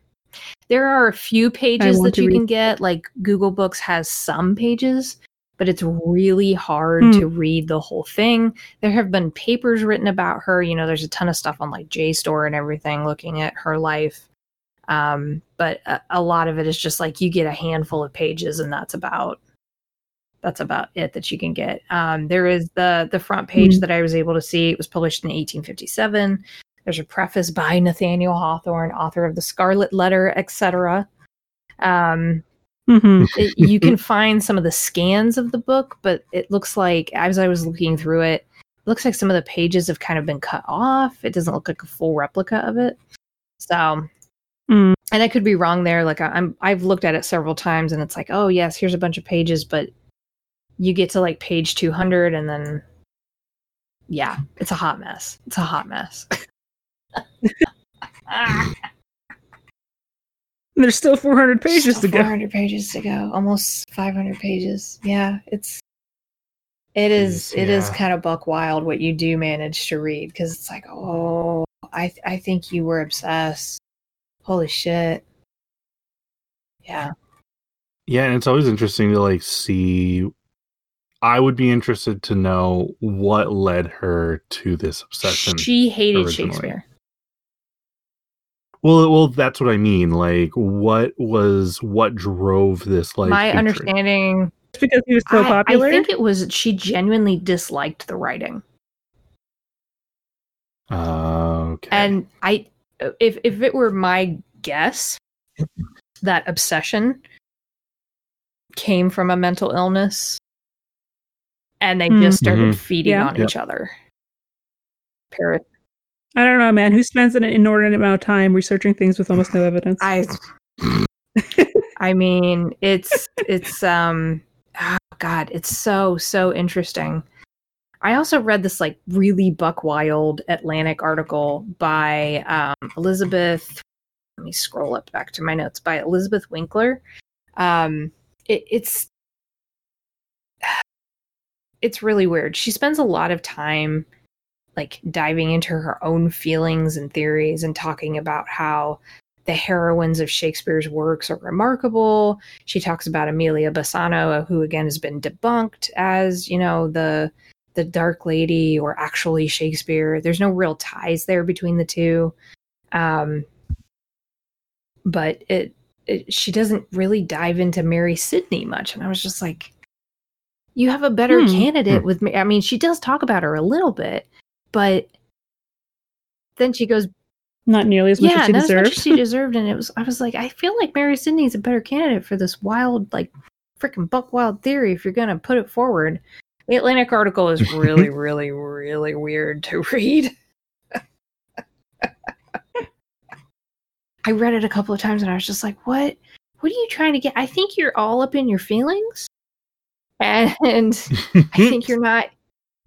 There are a few pages that you read- can get. Like Google Books has some pages, but it's really hard Hmm. to read the whole thing. There have been papers written about her. You know, there's a ton of stuff on like JSTOR and everything looking at her life. Um, but a, a lot of it is just like you get a handful of pages and that's about that's about it that you can get. Um, there is the the front page Mhm. that I was able to see. It was published in 1857. There's a preface by Nathaniel Hawthorne, author of the Scarlet Letter, etc. Um, Mhm. it- you can find some of the scans of the book, but it looks like as I was looking through it, it looks like some of the pages have kind of been cut off. It doesn't look like a full replica of it. So Mm. and I could be wrong there. Like I- I'm, I've looked at it several times, and it's like, oh yes, here's a bunch of pages, but you get to like page 200 and then yeah, it's a hot mess. It's a hot mess. There's still 400 pages Still to go. 400 pages to go. Almost 500 pages. Yeah, it's it is Jeez, it is yeah. kind of buck wild what you do manage to read because it's like, oh, I th- I think you were obsessed. Holy shit. Yeah. Yeah, and it's always interesting to like see. I would be interested to know what led her to this obsession. She hated originally. Shakespeare. Well, well, that's what I mean. Like, what was what drove this? Like, My hatred? understanding Just because he was so I, popular. I think it was she genuinely disliked the writing. Uh, okay. And I if if it were my guess that obsession came from a mental illness and they Hmm. just started Mhm. feeding Yeah. on Yep. each other. Par- I don't know, man. Who spends an inordinate amount of time researching things with almost no evidence? I I mean, it's it's um oh god, it's so so interesting. I also read this like really buck wild Atlantic article by um, Elizabeth. Let me scroll up back to my notes by Elizabeth Winkler. Um, it, it's it's really weird. She spends a lot of time like diving into her own feelings and theories and talking about how the heroines of Shakespeare's works are remarkable. She talks about Amelia Bassano, who again has been debunked as, you know, the the Dark Lady or actually Shakespeare. There's no real ties there between the two. Um, but it, it she doesn't really dive into Mary Sidney much, and I was just like, you have a better Hmm. candidate Hmm. with me. I mean, she does talk about her a little bit, but then she goes Not nearly as much yeah, as she not as much deserved. as she deserved, and it was. I was like, I feel like Mary Sidney is a better candidate for this wild, like, freaking buck wild theory. If you're gonna put it forward, the Atlantic article is really, really, really weird to read. I read it a couple of times, and I was just like, what? What are you trying to get? I think you're all up in your feelings, and I think you're not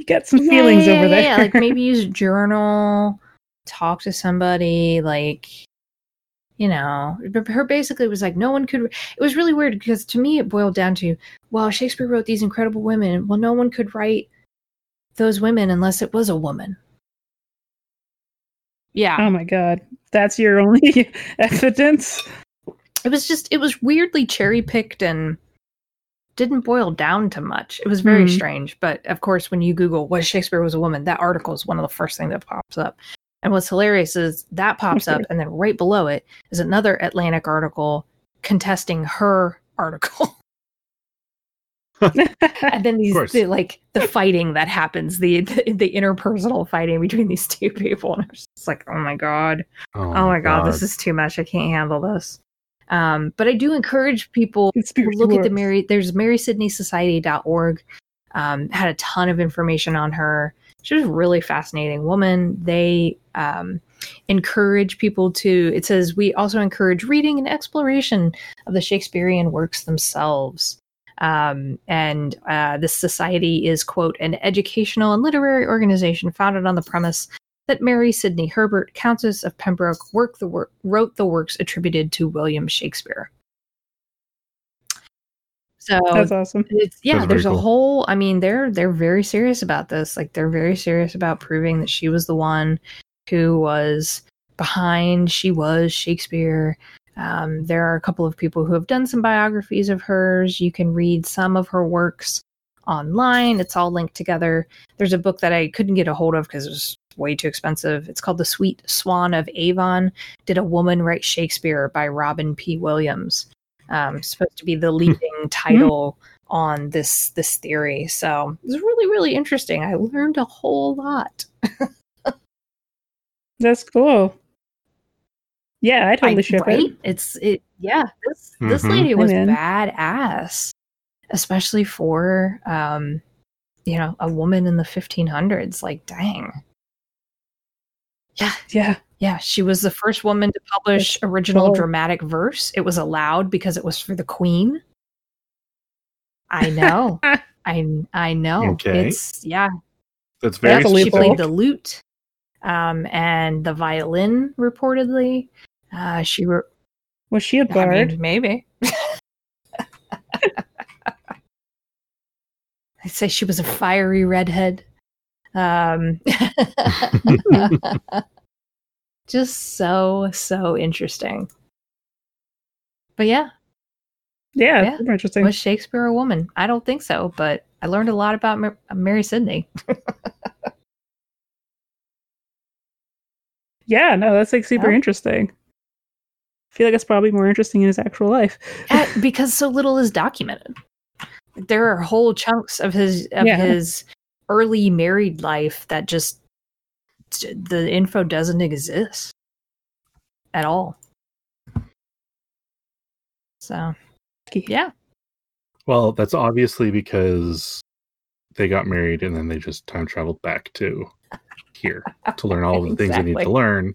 you got some yeah, feelings yeah, over there. yeah. Like maybe use a journal, talk to somebody, like you know. But her basically was like no one could. It was really weird because to me it boiled down to well, Shakespeare wrote these incredible women. Well, no one could write those women unless it was a woman. Yeah, oh my god, that's your only evidence. it was just it was weirdly cherry picked and didn't boil down to much. It was very Hmm. strange. But of course, when you Google was Shakespeare was a woman, that article is one of the first things that pops up. And what's hilarious is that pops up, and then right below it is another Atlantic article contesting her article. and then these the, like the fighting that happens, the, the the interpersonal fighting between these two people. And I was just like, oh my god oh my god, this is too much. I can't handle this. Um, but I do encourage people to look at the. Mary. There's MarySidneySociety.org. Um, had a ton of information on her. She was a really fascinating woman. They um, encourage people to. It says we also encourage reading and exploration of the Shakespearean works themselves. Um, and uh, this society is quote an educational and literary organization founded on the premise that Mary Sidney Herbert, Countess of Pembroke, work the wor- wrote the works attributed to William Shakespeare. So That's awesome. it's yeah, That's there's very a cool. whole. I mean, they're they're very serious about this. Like they're very serious about proving that she was the one who was behind. She was Shakespeare. Um, there are a couple of people who have done some biographies of hers. You can read some of her works online. It's all linked together. There's a book that I couldn't get a hold of because it was way too expensive. It's called The Sweet Swan of Avon. Did a Woman Write Shakespeare by Robin P. Williams. Um, supposed to be the leading title on this this theory. So it's really really interesting. I learned a whole lot. That's cool. Yeah, I totally I- ship right? it. It's it. Yeah, this this Mhm. lady was badass, especially for um, you know, a woman in the 1500s. Like, dang. Yeah, Yeah. yeah. She was the first woman to publish original cool. dramatic verse. It was allowed because it was for the queen. I know. I I know. Okay. It's yeah. That's very That's a She played the lute, um, and the violin reportedly. Uh, she were. Was she a I bard? mean, maybe. I'd say she was a fiery redhead. Um, just so so interesting. But yeah, yeah, Yeah. super interesting. was Shakespeare a woman? I don't think so, but I learned a lot about Mar- Mary Sidney. yeah, no, that's like super Yeah. interesting. I feel like it's probably more interesting in his actual life. Uh, because so little is documented. There are whole chunks of his of Yeah. his early married life that just the info doesn't exist at all. So yeah, well, that's obviously because they got married and then they just time traveled back to here to learn all of the things they need to learn.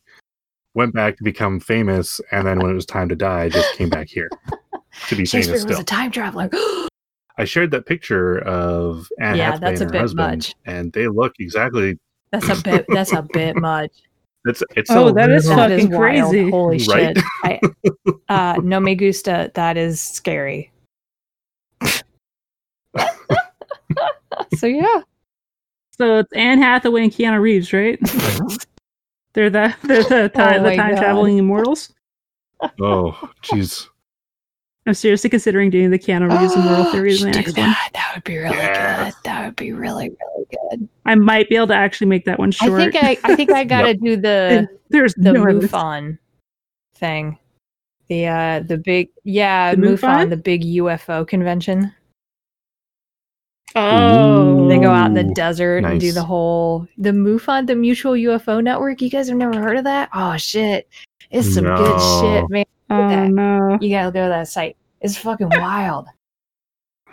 Went back to become famous, and then when it was time to die, just came back here to be famous Shakespeare was a time traveler. I shared that picture of Anne Yeah, Hathaway that's a and her bit husband, much. and they look exactly. that's a bit. That's a bit much. It's it's Oh, a that is little- That is fucking wild. crazy. Holy Right? shit! I, uh, no me gusta. That is scary. so yeah, So it's Anne Hathaway and Keanu Reeves, right? they're the they're the time, Oh the time God. traveling immortals. Oh, jeez. I'm seriously considering doing the Keanu Reeves immortal theories in the Do next one. that. That would be really Yes. good. That would be really really good. I might be able to actually make that one short. I think I. I think I gotta do the There's the no evidence. MUFON thing. The uh the big yeah The MUFON, MUFON? the big UFO convention. Oh, They go out in the Ooh, desert and do the whole the MUFON, the Mutual UFO Network. You guys have never heard of that? Oh shit. It's some good shit, man. oh that. no. You gotta go to that site. It's fucking wild.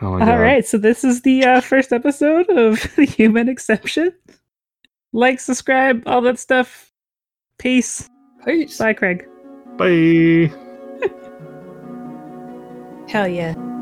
Oh my All God. right, so this is the uh, first episode of the Human Exception. Like, subscribe, all that stuff. Peace. Peace. Bye, Craig. Bye. Hell yeah.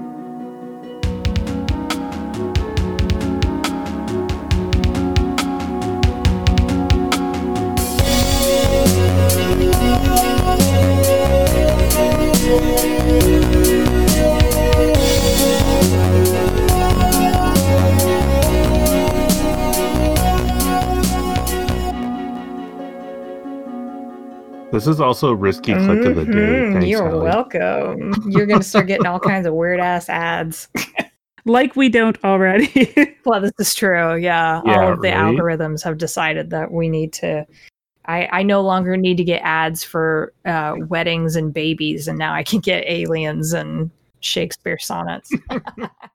This is also a risky click of the day. Mhm, Thanks, You're Halli. welcome. You're gonna start getting all kinds of weird ass ads. Like we don't already. Well, this is true. Yeah, Yeah, all of the right? algorithms have decided that we need to. I I no longer need to get ads for uh, weddings and babies, and now I can get aliens and Shakespeare sonnets.